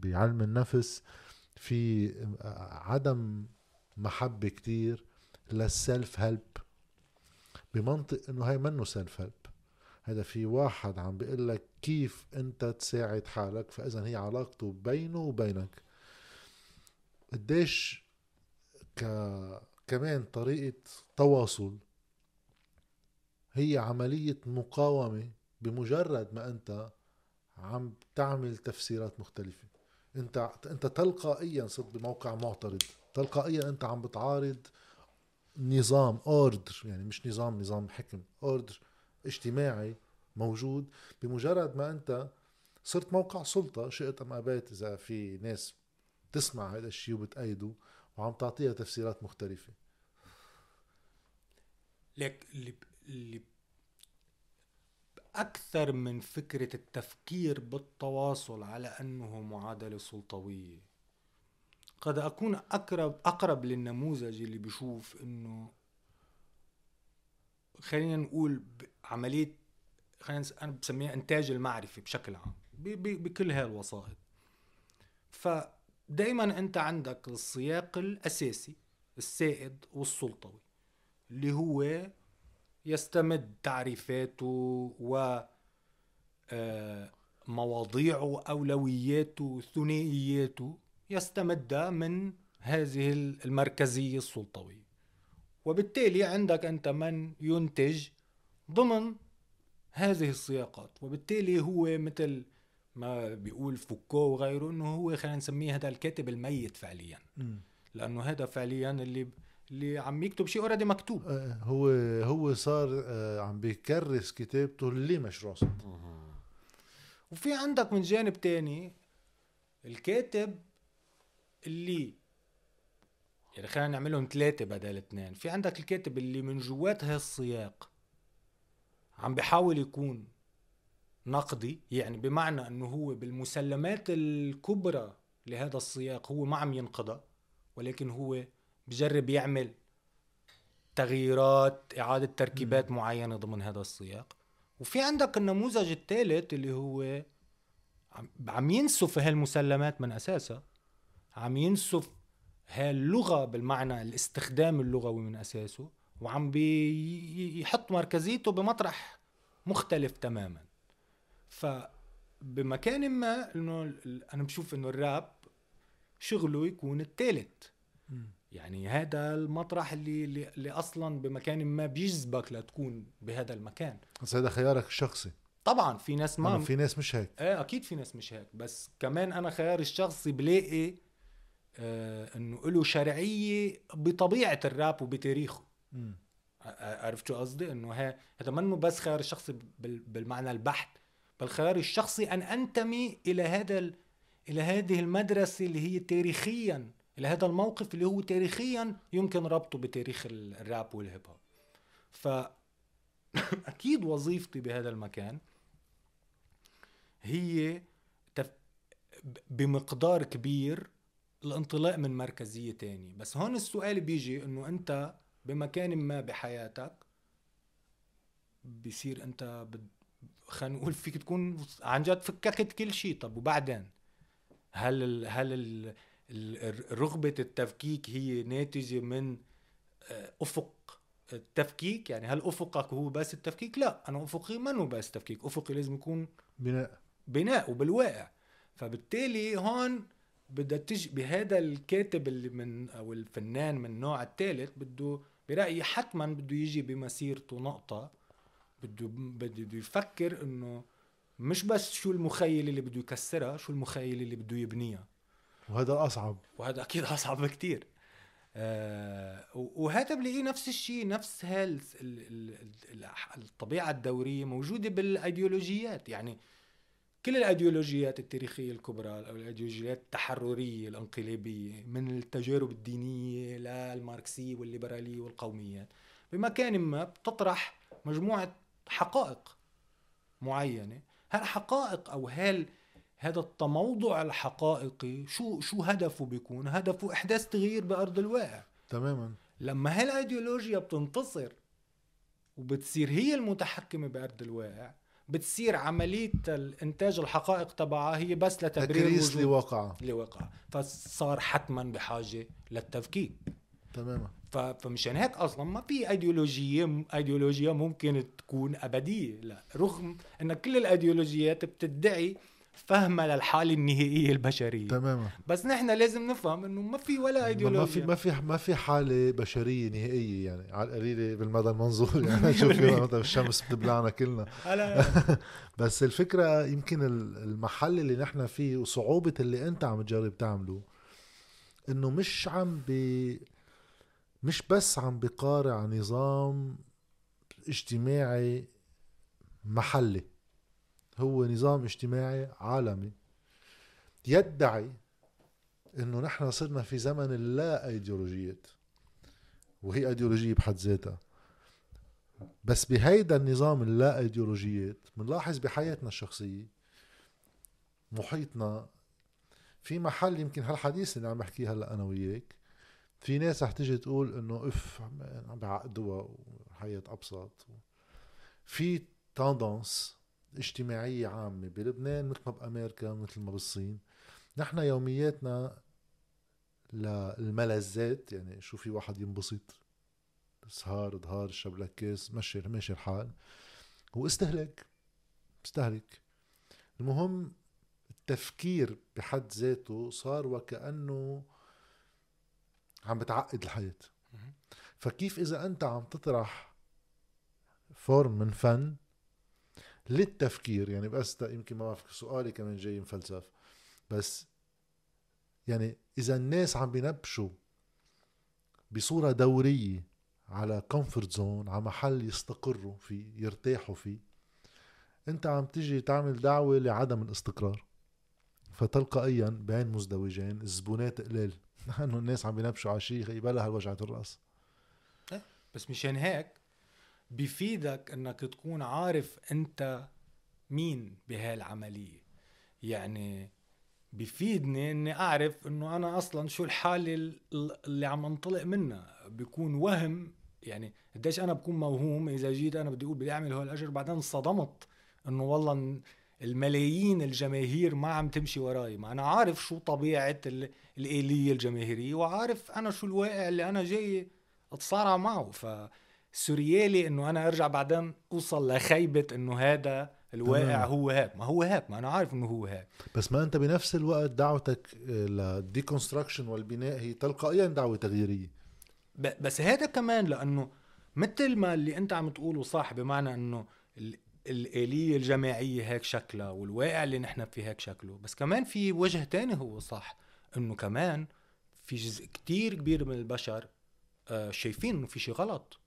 [SPEAKER 1] بعلم النفس في آه، عدم محبة كتير لل self-help بمنطق إنه هاي منه self-help هذا في واحد عم بيقول لك كيف أنت تساعد حالك فإذا هي علاقته بينه وبينك. قديش ك كمان طريقة تواصل هي عملية مقاومة بمجرد ما أنت عم تعمل تفسيرات مختلفة. أنت أنت تلقائيا صرت بموقع معترض تلقائيا أنت عم بتعارض نظام order يعني مش نظام نظام حكم order اجتماعي موجود. بمجرد ما أنت صرت موقع سلطة شئت أم أبيت إذا في ناس تسمع هذا الشيء وبتأيده وعم تعطيها تفسيرات مختلفة.
[SPEAKER 2] لك اللي اللي أكثر من فكرة التفكير بالتواصل على أنه معادلة سلطوية. قد أكون أقرب أقرب للنموذج اللي بشوف أنه خلينا نقول عملية خلينا أنا بسميها إنتاج المعرفة بشكل عام بكل هاي الوسائط. فدائما أنت عندك السياق الأساسي السائد والسلطوي اللي هو يستمد تعريفاته و آه، مواضيعه أولوياته ثنائياته يستمد من هذه المركزية السلطوية. وبالتالي عندك أنت من ينتج ضمن هذه السياقات. وبالتالي هو مثل ما بيقول فوكو وغيره إنه هو خلينا نسميه هذا الكاتب الميت فعليا. لأنه هذا فعليا اللي اللي عم يكتب شيء already مكتوب.
[SPEAKER 1] آه، هو هو صار آه، عم بيكرس كتابته اللي مش راصد.
[SPEAKER 2] وفي عندك من جانب تاني الكاتب اللي يعني خلينا نعملهم ثلاثة بدل اثنين. في عندك الكاتب اللي من جوات هالسياق عم بحاول يكون نقدي يعني بمعنى أنه هو بالمسلمات الكبرى لهذا السياق هو ما عم ينقضى ولكن هو بجرب يعمل تغييرات إعادة تركيبات م. معينة ضمن هذا السياق. وفي عندك النموذج الثالث اللي هو عم ينسف هالمسلمات من أساسها. عم ينسف هاللغة بالمعنى الاستخدام اللغوي من أساسه وعم بيحط مركزيته بمطرح مختلف تماما. فبمكان ما إنه أنا بشوف إنه الراب شغله يكون الثالث يعني هذا المطرح اللي, اللي أصلا بمكان ما بيجذبك لتكون بهذا المكان.
[SPEAKER 1] بس هذا خيارك الشخصي.
[SPEAKER 2] طبعا في ناس ما
[SPEAKER 1] في ناس مش هيك.
[SPEAKER 2] إيه أكيد في ناس مش هيك. بس كمان أنا خياري الشخصي بلاقي آه إنه له شرعية بطبيعة الراب وبتاريخه. عرفت شو قصدي؟ إنه هذا منه بس خيار الشخصي بالمعنى البحت. بل خياري الشخصي أن أنتمي إلى هذا إلى هذه المدرسة اللي هي تاريخيا إلى هذا الموقف اللي هو تاريخيا يمكن ربطه بتاريخ الراب والهيب هوب ف أكيد وظيفتي بهذا المكان هي تف... بمقدار كبير الانطلاق من مركزية تاني. بس هون السؤال بيجي إنه أنت بمكان ما بحياتك بصير أنت بد... خلينا نقول فيك تكون عن جد فككت كل شيء طب وبعدين؟ هل ال... هل ال... رغبة التفكيك هي ناتجة من آه، أفق التفكيك؟ يعني هل أفقك هو بس التفكيك؟ لا أنا أفقي منه بس تفكيك أفقي لازم يكون
[SPEAKER 1] بناء.
[SPEAKER 2] بناء وبالواقع. فبالتالي هون بدها تجي بهذا الكاتب اللي من أو الفنان من النوع الثالث بده برأيي حتما بده يجي بمسيرته نقطة بده بده يفكر إنه مش بس شو المخيل اللي بده يكسرها شو المخيل اللي بده يبنيها.
[SPEAKER 1] وهذا أصعب.
[SPEAKER 2] وهذا أكيد أصعب بكثير آه وهذا بلاقيه نفس الشيء نفس هال الطبيعة الدورية موجودة بالأيديولوجيات. يعني كل الأيديولوجيات التاريخية الكبرى أو الأيديولوجيات التحررية الانقلابية من التجارب الدينية للماركسيه والليبرالية والقوميات بمكان ما بتطرح مجموعة حقائق معينة. هالحقائق أو هال هذا التموضع الحقائقي شو شو هدفه بيكون؟ هدفه إحداث تغيير بأرض الواقع.
[SPEAKER 1] تماما.
[SPEAKER 2] لما هالأيديولوجيا بتنتصر وبتصير هي المتحكمة بأرض الواقع بتصير عملية الإنتاج الحقائق تبعها هي بس لتبرير
[SPEAKER 1] تكريس لواقعها.
[SPEAKER 2] لواقع فصار حتما بحاجة للتفكيك.
[SPEAKER 1] تماما.
[SPEAKER 2] فمشان هيك أصلا. ما في أيديولوجية ايديولوجيا ممكن تكون أبدية. لا. رغم أن كل الأيديولوجيات بتدعي فهمها للحالة النهائية البشرية.
[SPEAKER 1] تماما.
[SPEAKER 2] بس نحن لازم نفهم إنه ما في ولا ايديولوجيا
[SPEAKER 1] ما في ما في ما في حالة بشرية نهائية يعني. على القليله بالمدى المنظور يعني. مثلا الشمس بتبلعنا كلنا. بس الفكرة يمكن المحل اللي نحن فيه وصعوبة اللي أنت عم تجرب تعمله إنه مش عم بي مش بس عم بقارع نظام اجتماعي محلي هو نظام اجتماعي عالمي. يدعي إنه نحن صرنا في زمن اللا ايديولوجيات وهي ايديولوجية بحد ذاتها. بس بهيدا النظام اللا ايديولوجيات بنلاحظ بحياتنا الشخصية محيطنا في محل يمكن هالحديث اللي عم بحكيه هلا أنا وياك. في ناس رح تيجي تقول إنه إف عم بعقدوها وحياة أبسط. في تندنس اجتماعية عامة بلبنان مثل ما بأمريكا مثل ما بالصين. نحن يومياتنا للملذات يعني شو في واحد ينبسط سهار ظهار شرب لك كاس مشي ماشي الحال. واستهلاك استهلك المهم التفكير بحد ذاته صار وكأنه عم بتعقد الحياة. فكيف إذا أنت عم تطرح form من فن للتفكير؟ يعني بس يمكن ما بعرف سؤالي كمان جاي مفلسف. بس يعني إذا الناس عم بينبشوا بصورة دورية على comfort zone على محل يستقروا فيه يرتاحوا فيه أنت عم تجي تعمل دعوة لعدم الاستقرار. فتلقائيا بعين مزدوجين الزبونات قليل. لأنه الناس عم بينبشوا على شيء يبالها وجعة الرأس.
[SPEAKER 2] إيه، بس مشان هيك بفيدك إنك تكون عارف أنت مين بهالعملية. يعني بفيدني إني أعرف إنه أنا أصلا شو الحالة اللي عم انطلق منها. بيكون وهم يعني قديش أنا بكون موهوم إذا جيت أنا بدي أقول بدي أعمل هول الأجر بعدين صدمت إنه والله الملايين الجماهير ما عم تمشي وراي. ما أنا عارف شو طبيعة الآلية الجماهيرية وعارف أنا شو الواقع اللي أنا جاي أتصارع معه. فسوريالي إنه أنا أرجع بعدين أوصل لخيبة إنه هذا الواقع هو هيك ما هو هيك ما أنا عارف إنه هو هيك
[SPEAKER 1] بس ما أنت بنفس الوقت دعوتك للديكونستراكشن والبناء هي تلقائيا دعوة تغييرية.
[SPEAKER 2] بس هذا كمان لأنه مثل ما اللي أنت عم تقوله صح بمعنى إنه الآلية الجماعية هيك شكلها والواقع اللي نحن فيه هيك شكله. بس كمان في وجه تاني هو صح إنه كمان في جزء كتير كبير من البشر آه، شايفين إنه في شيء غلط.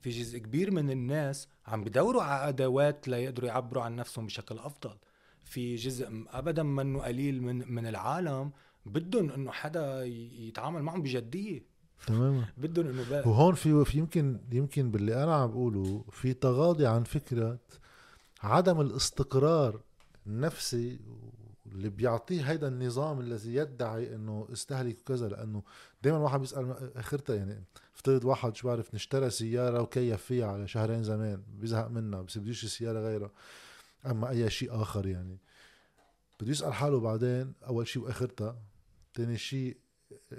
[SPEAKER 2] في جزء كبير من الناس عم بدوروا على أدوات ليقدروا يعبروا عن نفسهم بشكل أفضل. في جزء ابدا منه قليل من من العالم بدهم إنه حدا يتعامل معهم بجدية.
[SPEAKER 1] تماما.
[SPEAKER 2] بدهم إنه
[SPEAKER 1] بقى وهون في في يمكن يمكن باللي أنا عم بقوله في تغاضي عن فكرة عدم الاستقرار النفسي اللي بيعطيه هيدا النظام الذي يدعي إنه استهلك كذا لأنه دائما واحد بيسأل آخرتها يعني افترض واحد شو بعرف اشترى سيارة وكيف فيها على شهرين زمان بيزهق منها بس بديش سيارة غيرها. أما أي شيء آخر يعني. بده يسأل حاله بعدين أول شيء وآخرتها. ثاني شيء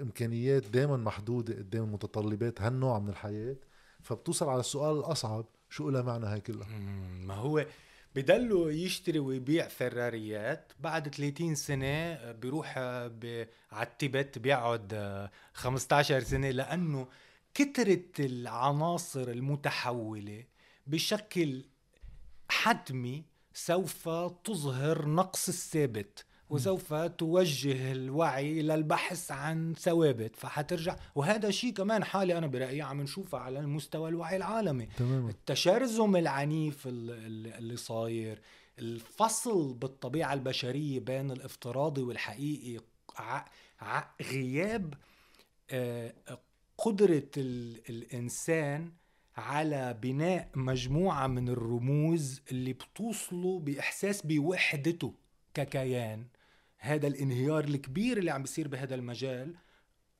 [SPEAKER 1] إمكانيات دائما محدودة قدام متطلبات هالنوع من الحياة. فبتوصل على السؤال الأصعب شو لها معنى هاي كلها؟
[SPEAKER 2] ما هو بضلوا يشتري ويبيع فراريات بعد 30 سنة بيروح ب... على التبت بيقعد 15 سنة. لأنه كترة العناصر المتحولة بشكل حتمي سوف تظهر نقص الثابت. وسوف توجه الوعي للبحث عن ثوابت فحترجع. وهذا شيء كمان حالي أنا برأيي عم نشوفه على المستوى الوعي العالمي.
[SPEAKER 1] تمام.
[SPEAKER 2] التشرذم العنيف اللي صاير الفصل بالطبيعة البشرية بين الافتراضي والحقيقي غياب آه، قدرة الإنسان على بناء مجموعة من الرموز اللي بتوصله بإحساس بوحدته. ككيان. هذا الانهيار الكبير اللي عم بيصير بهذا المجال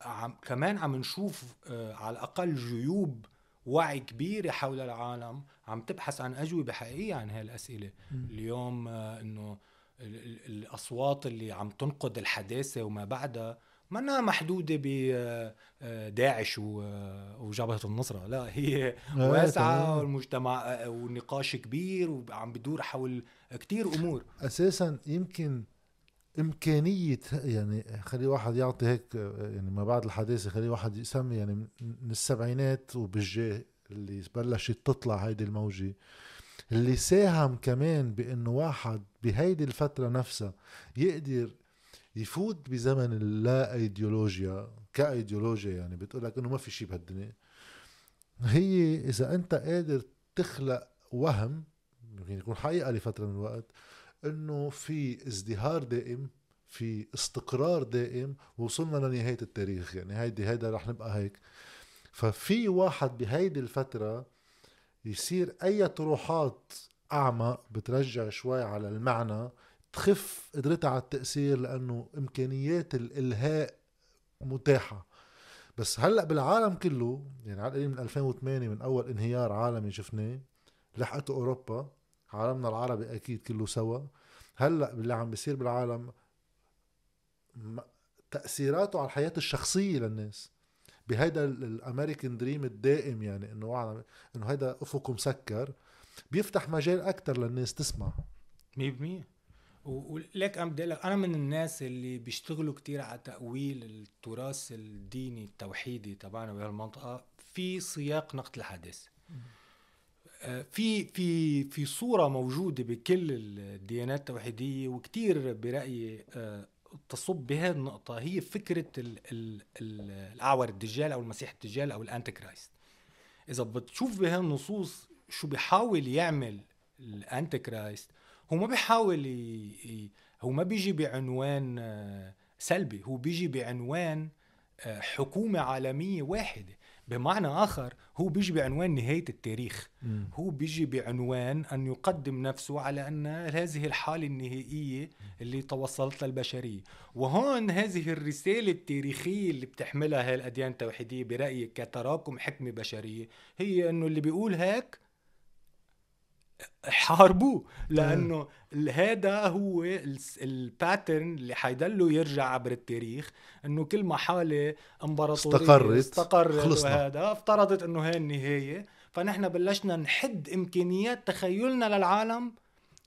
[SPEAKER 2] عم كمان عم نشوف آه على الأقل جيوب وعي كبيرة حول العالم عم تبحث عن أجوبة حقيقية عن هالاسئله اليوم آه إنه الأصوات اللي عم تنقد الحداثة وما بعدها منها محدودة بداعش آه، آه، وجبهة النصرة. لا هي واسعة والمجتمع آه، والنقاش كبير وعم بدور حول كتير أمور.
[SPEAKER 1] أساسا يمكن إمكانية يعني خلي واحد يعطي هيك يعني ما بعد الحداثة خلي واحد يسمي يعني من السبعينات وبالجاه اللي بلشت تطلع هيدي الموجة اللي ساهم كمان بأنه واحد بهيدي الفترة نفسها يقدر يفوت بزمن اللا ايديولوجيا كايديولوجيا يعني بتقول لك إنه ما في شيء بهالدنيا. هي إذا أنت قادر تخلق وهم يمكن يكون حقيقة لفترة من الوقت إنه في ازدهار دائم في استقرار دائم وصلنا لنهاية التاريخ. يعني هيدي هيدا رح نبقى هيك. ففي واحد بهيدي الفترة يصير أي طروحات اعمق بترجع شوي على المعنى تخف قدرتها على التأثير لأنه إمكانيات الإلهاء متاحة. بس هلأ بالعالم كله يعني على القليل من 2008 من أول انهيار عالمي شفناه لحقته أوروبا عالمنا العربي أكيد كله سوا. هلأ اللي عم بيصير بالعالم تأثيراته على الحياة الشخصية للناس. بهيدا الأمريكان دريم الدائم يعني إنه إنه هيدا افق مسكر بيفتح مجال أكثر للناس تسمع.
[SPEAKER 2] 100% وليك عم بدي أنا من الناس اللي بيشتغلوا كتير على تأويل التراث الديني التوحيدي تبعنا بهالمنطقه في سياق نقد الحدث آه، في في في صورة موجودة بكل الديانات التوحيدية وكتير برأيي آه، تصب بهذه النقطة. هي فكرة ال ال ال الأعور الدجال أو المسيح الدجال أو ال Antichrist إذا بتشوف بهالنصوص شو بيحاول يعمل ال Antichrist هو ما بيحاول ي... هو ما بيجي بعنوان آه، سلبي هو بيجي بعنوان آه، حكومة عالمية واحدة. بمعنى آخر هو بيجي بعنوان نهاية التاريخ. م. هو بيجي بعنوان أن يقدم نفسه على أن هذه الحالة النهائية اللي توصلت لها البشرية وهون هذه الرسالة التاريخية اللي بتحملها هاي الأديان التوحيدية برأيي كتراكم حكمة بشرية هي أنه اللي بيقول هيك حاربوه لأنه هذا هو الباترن اللي حيضله يرجع عبر التاريخ إنه كل ما حاله إمبراطورية
[SPEAKER 1] استقرت
[SPEAKER 2] استقرت خلصنا. وهذا افترضت إنه هي النهاية. فنحن بلشنا نحد إمكانيات تخيلنا للعالم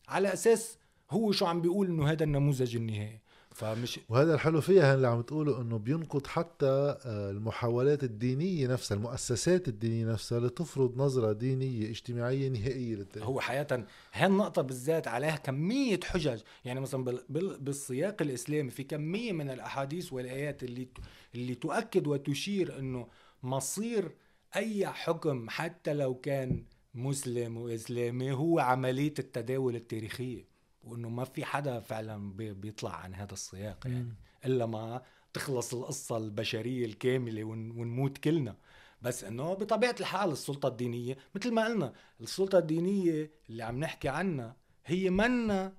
[SPEAKER 2] على أساس هو شو عم بيقول إنه هذا النموذج النهائي.
[SPEAKER 1] فمش وهذا الحلو فيها اللي عم تقوله إنه بينقض حتى آه، المحاولات الدينية نفسها المؤسسات الدينية نفسها لتفرض نظرة دينية اجتماعية نهائية
[SPEAKER 2] للتاريخ. هو حقيقه هالنقطه بالذات عليها كمية حجج. يعني مثلا بالسياق الإسلامي في كمية من الأحاديث والآيات اللي اللي تؤكد وتشير إنه مصير أي حكم حتى لو كان مسلم وإسلامي هو عملية التداول التاريخية. وإنه ما في حدا فعلا بيطلع عن هذا السياق يعني. إلا ما تخلص القصة البشرية الكاملة ونموت كلنا. بس إنه بطبيعة الحال السلطة الدينية مثل ما قلنا السلطة الدينية اللي عم نحكي عنها هي منا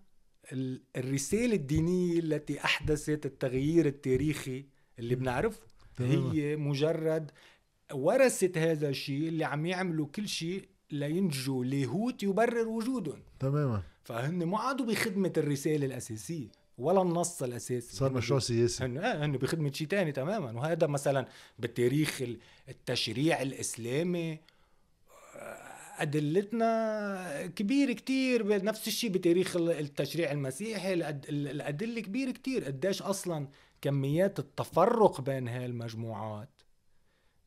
[SPEAKER 2] الرسالة الدينية التي أحدثت التغيير التاريخي اللي بنعرفه. هي مجرد ورثت هذا الشيء اللي عم يعملوا كل شيء لينجوا لاهوت يبرر وجودهم.
[SPEAKER 1] تماما.
[SPEAKER 2] فهن ما عادوا بخدمة الرسالة الأساسية ولا النص الأساسي.
[SPEAKER 1] صار مشروع سياسي.
[SPEAKER 2] هن آه هن بخدمة شيء ثاني تماما. وهذا مثلا بالتاريخ التشريع الإسلامي آه، أدلتنا كبير كتير نفس الشيء بتاريخ التشريع المسيحي. الأدلة كبير كتير. قديش أصلا كميات التفرق بين هاي المجموعات آه،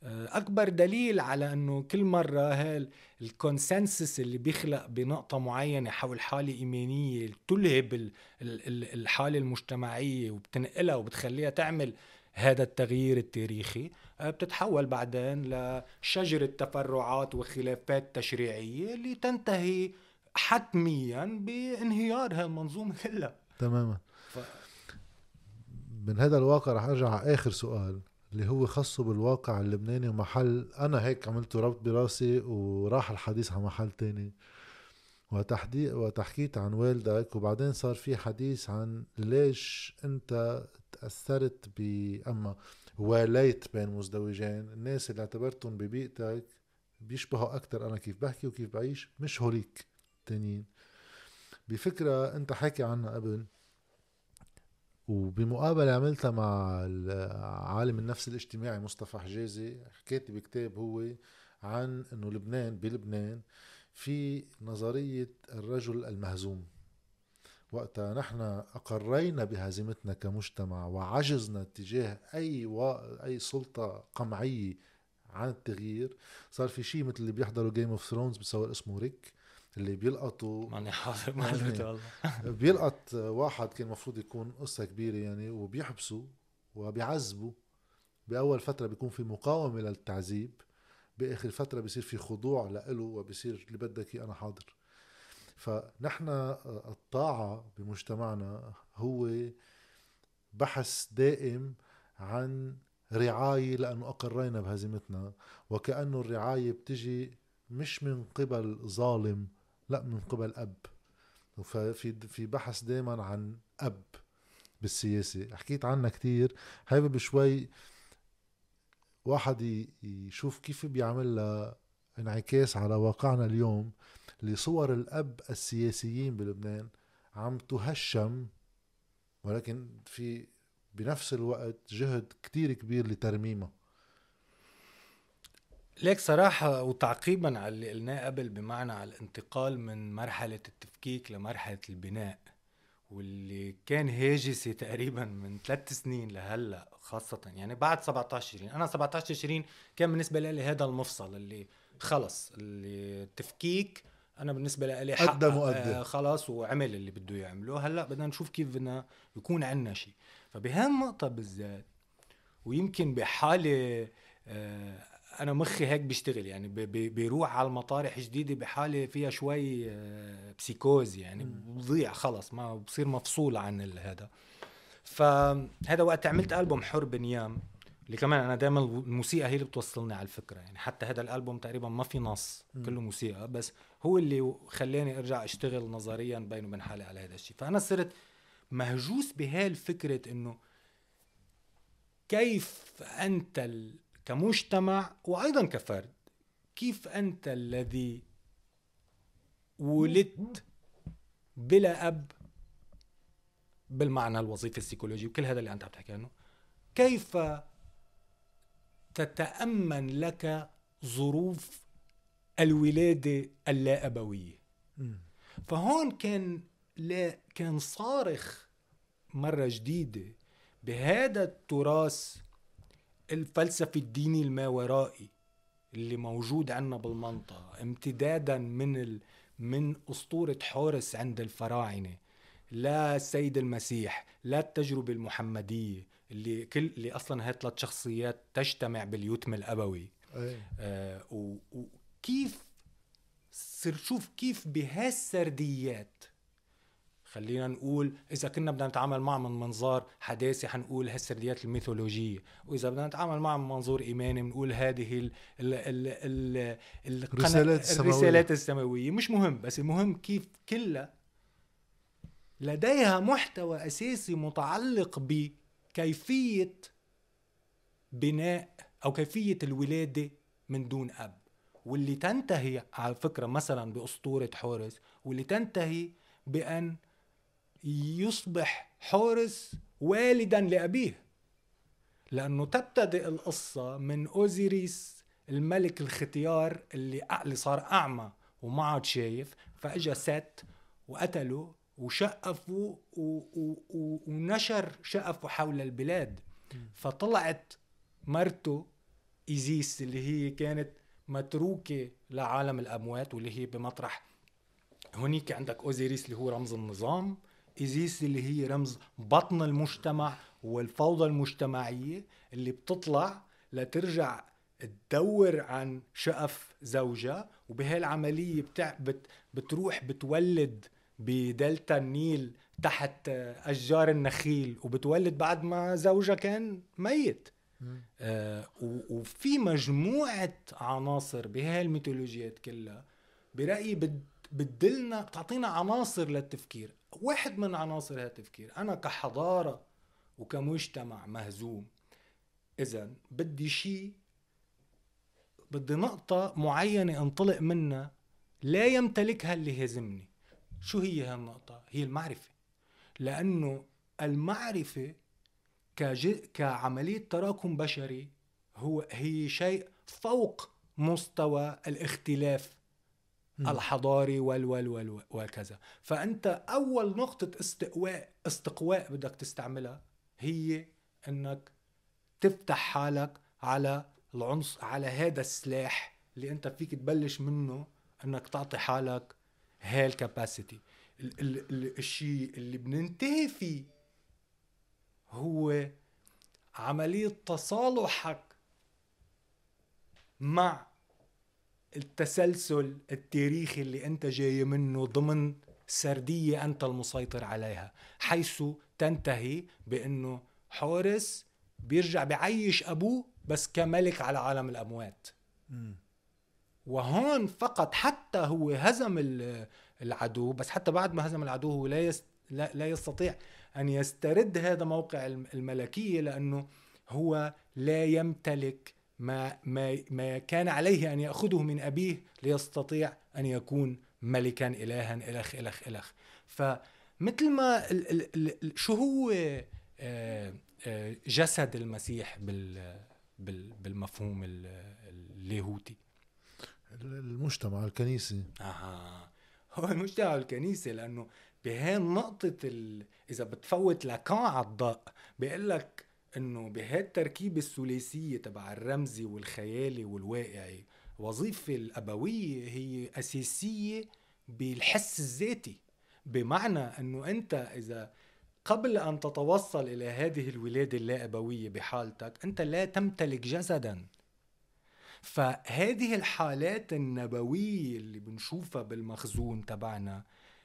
[SPEAKER 2] أكبر دليل على إنه كل مرة هال الكونسنسس اللي بيخلق بنقطة معينة حول حالة إيمانية تلهب الحالة المجتمعية وبتنقلها وبتخليها تعمل هذا التغيير التاريخي آه، بتتحول بعدين لشجرة تفرعات وخلافات تشريعية اللي تنتهي حتميا بانهيار هالمنظومة كلها.
[SPEAKER 1] تماما. ف... من هذا الواقع رح أرجع على آخر سؤال. اللي هو خصه بالواقع اللبناني ومحل أنا هيك عملته ربط براسي وراح الحديث على محل تاني. وتحديد وتحكيت عن والدك وبعدين صار في حديث عن ليش أنت تأثرت ب أما واليت بين مزدوجين. الناس اللي اعتبرتهم ببيئتك بيشبهوا أكثر أنا كيف بحكي وكيف بعيش مش هوليك تانيين. بفكرة أنت حكي عنها قبل. وبمقابلة عملتها مع عالم النفس الاجتماعي مصطفى حجازي حكيت بكتاب هو عن إنه لبنان بلبنان في نظرية الرجل المهزوم. وقتها نحن أقرينا بهزيمتنا كمجتمع وعجزنا تجاه أي و... أي سلطة قمعية عن التغيير. صار في شيء مثل اللي بيحضروا Game of Thrones بصور اسمه ريك اللي بيلقطوا
[SPEAKER 2] ماني حاضر معلومة والله
[SPEAKER 1] بيلقط واحد كان المفروض يكون قصة كبيرة يعني وبيحبسوا وبيعذبوا. بأول فترة بيكون في مقاومة للتعذيب بآخر فترة بيصير في خضوع له وبيصير اللي بدك أنا حاضر. فنحن الطاعة بمجتمعنا هو بحث دائم عن رعاية لأنه أقرينا بهزيمتنا. وكأنه الرعاية بتجي مش من قبل ظالم لا من قبل أب. ففي في بحث دائما عن أب بالسياسة. حكيت عنها كتير. حابب شوي واحد يشوف كيف بيعمل لها انعكاس على واقعنا اليوم لصور الأب السياسيين بلبنان عم تهشم ولكن في بنفس الوقت جهد كتير كبير لترميمها.
[SPEAKER 2] ليك صراحة وتعقيبا على اللي قلناه قبل بمعنى على الانتقال من مرحلة التفكيك لمرحلة البناء واللي كان هاجسي تقريبا من ثلاث سنين لهلأ خاصة. يعني بعد 17 20 أنا 17 20 كان بالنسبة لي هذا المفصل اللي خلص اللي التفكيك أنا بالنسبة لي
[SPEAKER 1] حق آه
[SPEAKER 2] خلاص وعمل اللي بده يعمله. هلأ بدنا نشوف كيف بدنا يكون عندنا شيء. فبهالنقطة بالذات ويمكن بحالة آه أنا مخي هيك بيشتغل يعني بيروح على المطارح جديدة بحالة فيها شوي آه، بسيكوز يعني بضيع خلص ما بصير مفصول عن هذا. فهذا وقت عملت ألبوم حر بنيام اللي كمان أنا دائما الموسيقى هي اللي بتوصلني على الفكرة يعني حتى هذا الألبوم تقريبا ما في نص كله موسيقى بس هو اللي خلاني أرجع أشتغل نظريا بيني وبين حالي على هذا الشيء. فأنا صرت مهجوس بهالفكره إنه كيف أنت كمجتمع وأيضا كفرد. كيف أنت الذي ولدت بلا أب بالمعنى الوظيفي السيكولوجي وكل هذا اللي أنت عم تحكي عنه؟ كيف تتأمن لك ظروف الولادة اللا أبوية فهون كان لا كان صارخ مرة جديدة بهذا التراث الفلسفي الديني الماورائي اللي موجود عندنا بالمنطقة امتدادا من ال... من أسطورة حورس عند الفراعنة. لا السيد المسيح لا التجربة المحمدية اللي كل اللي أصلا هي ثلاث شخصيات تجتمع باليتم الأبوي. آه وكيف صر شوف كيف بهالسرديات خلينا نقول إذا كنا بدنا نتعامل معه من منظار حداثي حنقول هالسرديات الميثولوجية. وإذا بدنا نتعامل معه من منظور إيماني بنقول هذه ال ال ال ال الرسالات السماوية. الرسالات السماوية. مش مهم بس المهم كيف كلها لديها محتوى أساسي متعلق بكيفية بناء أو كيفية الولادة من دون أب. واللي تنتهي على فكرة مثلا بأسطورة حورس واللي تنتهي بأن يصبح حورس والدا لأبيه لأنه تبتدئ القصة من أوزيريس الملك الختيار اللي اللي صار أعمى وما عاد شايف فإجا ست وقتله وشقفوا ونشر شقفه حول البلاد. فطلعت مرته إيزيس اللي هي كانت متروكة لعالم الأموات واللي هي بمطرح. هونيك عندك أوزيريس اللي هو رمز النظام إيزيس اللي هي رمز بطن المجتمع والفوضى المجتمعية اللي بتطلع لترجع تدور عن شقف زوجها وبهالعملية بتع... بت... بتروح بتولد بدلتا النيل تحت أشجار النخيل وبتولد بعد ما زوجها كان ميت. آه وفي مجموعة عناصر بهالميثولوجيات كلها برأيي بد... بتدلنا بتعطينا عناصر للتفكير. واحد من عناصر هذا التفكير. أنا كحضارة وكمجتمع مهزوم اذا بدي شيء بدي نقطة معينة انطلق منها لا يمتلكها اللي هزمني. شو هي هالنقطة؟ هي المعرفة. لأنه المعرفة كج... كعملية تراكم بشري هو هي شيء فوق مستوى الاختلاف. الحضاري وال وال وال وكذا. فأنت أول نقطة استقواء استقواء بدك تستعملها هي إنك تفتح حالك على العنصر على هذا السلاح اللي أنت فيك تبلش منه إنك تعطي حالك هالكاباسيتي الشيء اللي بننتهي فيه هو عملية تصالحك مع التسلسل التاريخي اللي أنت جاي منه ضمن سردية أنت المسيطر عليها حيث تنتهي بأنه حورس بيرجع بعيش أبوه بس كملك على عالم الأموات. وهون فقط حتى هو هزم العدو بس حتى بعد ما هزم العدو هو لا يست لا, لا يستطيع أن يسترد هذا موقع الملكية لأنه هو لا يمتلك ما ما ما كان عليه أن يأخذه من أبيه ليستطيع أن يكون ملكا الها إلخ إلخ إلخ. فمثل ما ال ال ال شو هو آه، آه، جسد المسيح بال بالمفهوم اللاهوتي
[SPEAKER 1] المجتمع الكنيسي.
[SPEAKER 2] أها. هو المجتمع الكنيسي لأنه بهي نقطة ال... إذا بتفوت لاكان على الضوء بيقول لك إنه بهي التركيبة الثلاثية تبع الرمزي والخيالي والواقعي وظيفة الأبوية هي أساسية بالحس الذاتي. بمعنى إنه أنت إذا قبل أن تتوصل إلى هذه الولادة اللا أبوية بحالتك أنت لا تمتلك جسدا. فهذه الحالات النبوية اللي بنشوفها بالمخزون تبعنا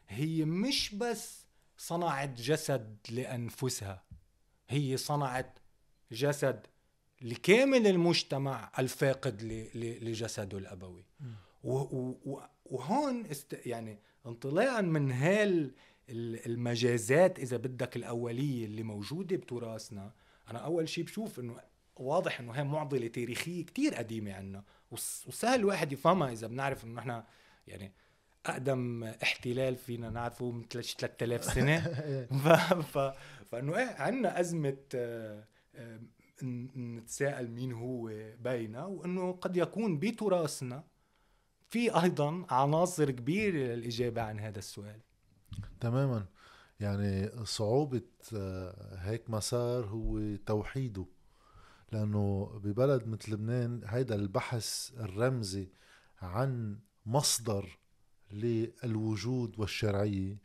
[SPEAKER 2] هي مش بس صنعت جسد لأنفسها. هي صنعت جسد لكامل المجتمع الفاقد لجسده الأبوي. وهون است يعني انطلاقا من هال المجازات إذا بدك الأولية اللي موجودة بتراثنا أنا أول شيء بشوف إنه واضح إنه هي معضلة تاريخية كتير قديمة عنا. وسهل الواحد يفهمها إذا بنعرف إنه نحن يعني أقدم احتلال فينا نعرفه من 3000 سنة. ف... ف... فإنه إيه عندنا أزمة آه، آه، نتساءل مين هو بينا وإنه قد يكون بتراثنا في أيضا عناصر كبيرة للإجابة عن هذا السؤال.
[SPEAKER 1] تماما. يعني صعوبة آه، هيك مسار هو توحيده لأنه ببلد مثل لبنان هيدا البحث الرمزي عن مصدر للوجود والشرعية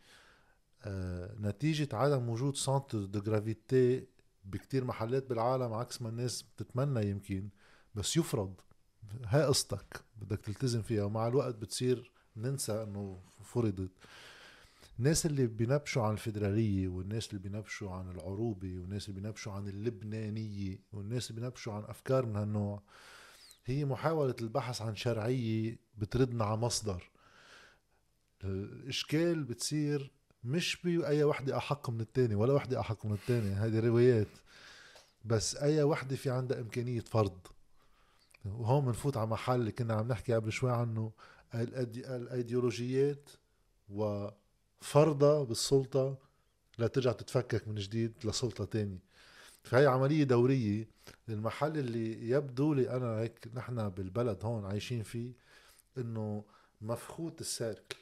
[SPEAKER 1] آه، نتيجة عدم وجود centre de gravité بكتير محلات بالعالم عكس ما الناس بتتمنى يمكن بس يفرض. هاي قصتك بدك تلتزم فيها ومع الوقت بتصير ننسى إنه فرضت. الناس اللي بينبشوا عن الفدرالية والناس اللي بينبشوا عن العروبة والناس اللي بينبشوا عن اللبنانية والناس اللي بينبشوا عن أفكار من هالنوع هي محاولة البحث عن شرعية بتردنا على مصدر. الإشكال بتصير مش بأي وحدة أحق من التاني ولا وحدة أحق من التاني. هذه روايات. بس أي وحدة في عندها إمكانية فرض. وهون بنفوت على محل اللي كنا عم نحكي قبل شوي عنه الأيديولوجيات و فرضة بالسلطة لترجع تتفكك من جديد لسلطة تانية فهي عملية دورية. المحل اللي يبدو لي أنا هيك نحن بالبلد هون عايشين فيه إنه مفخوت السيركل.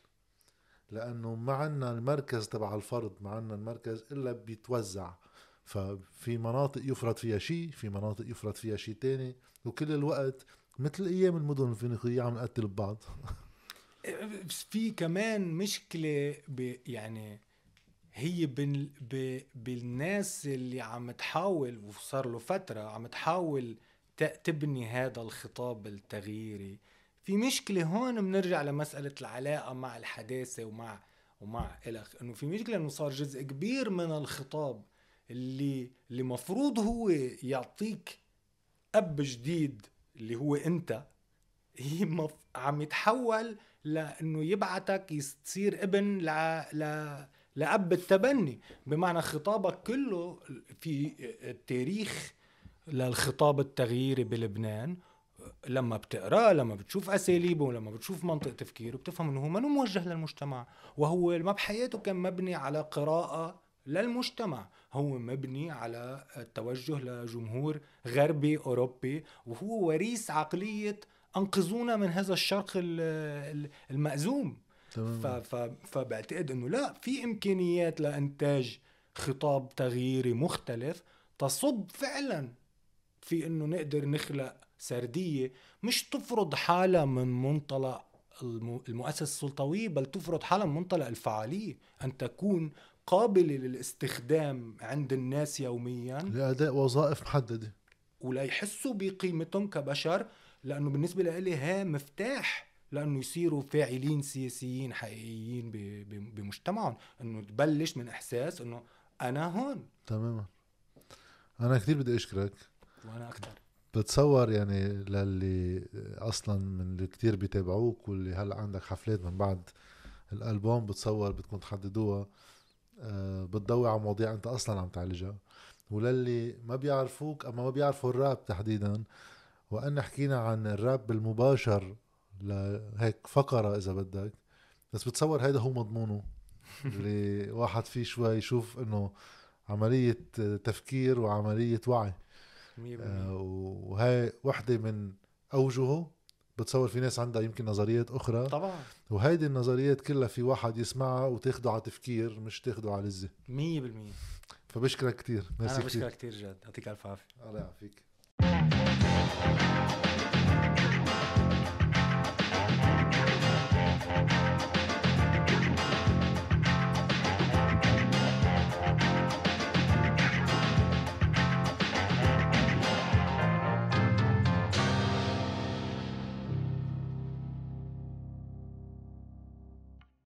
[SPEAKER 1] لأنه ما عنا المركز تبع الفرض ما عنا المركز إلا بيتوزع. ففي مناطق يفرض فيها شيء في مناطق يفرض فيها شيء تاني. وكل الوقت مثل أيام المدن الفينيقية عم نقتل ببعض
[SPEAKER 2] في كمان مشكلة يعني هي بال بالناس اللي عم تحاول وصار له فترة عم تحاول تبني هذا الخطاب التغييري. في مشكلة هون بنرجع لمسألة العلاقة مع الحداثة ومع ومع الخ إنه في مشكلة إنه صار جزء كبير من الخطاب اللي اللي مفروض هو يعطيك أب جديد اللي هو أنت هي مف... عم يتحول لإنه يبعتك تصير ابن ل ل لأب التبني. بمعنى خطابك كله في التاريخ للخطاب التغييري بلبنان لما بتقراه لما بتشوف أساليبه ولما بتشوف منطق تفكيره بتفهم إنه هو ما موجه للمجتمع. وهو ما بحياته كان مبني على قراءة للمجتمع. هو مبني على التوجه لجمهور غربي أوروبي. وهو وريث عقلية أنقذونا من هذا الشرق المأزوم. فبعتقد إنه لا في إمكانيات لإنتاج خطاب تغييري مختلف تصب فعلا في إنه نقدر نخلق سردية مش تفرض حالها من منطلق المؤسسة السلطوية بل تفرض حالها من منطلق الفعالية. أن تكون قابلة للاستخدام عند الناس يوميا.
[SPEAKER 1] لأداء وظائف محددة.
[SPEAKER 2] وليحسوا بقيمتهم كبشر لأنه بالنسبة لي ها مفتاح. لأنه يصيروا فاعلين سياسيين حقيقيين بمجتمعهم. إنه تبلش من إحساس إنه أنا هون.
[SPEAKER 1] تماما. أنا كثير بدي أشكرك.
[SPEAKER 2] وأنا أكثر
[SPEAKER 1] بتصور يعني للي أصلا من اللي كثير بيتابعوك واللي هلأ عندك حفلات من بعد الألبوم بتصور بدكم تحددوها أه بتضوي على مواضيع أنت أصلا عم تعالجها. وللي ما بيعرفوك أما ما بيعرفوا الراب تحديدا وأن حكينا عن الراب المباشر لهيك فقرة إذا بدك بس بتصور هيدا هو مضمونه. اللي واحد فيه شوي يشوف إنه عملية تفكير وعملية وعي. آه وهي وحدة من أوجهه بتصور في ناس عندها يمكن نظريات أخرى.
[SPEAKER 2] طبعا.
[SPEAKER 1] وهيدي النظريات كلها في واحد يسمعها وتاخده على تفكير مش تاخده على
[SPEAKER 2] مية بالمية.
[SPEAKER 1] فبشكرك كثير
[SPEAKER 2] أنا بشكرك كثير جد. يعطيك ألف عافية.
[SPEAKER 1] الله يعافيك.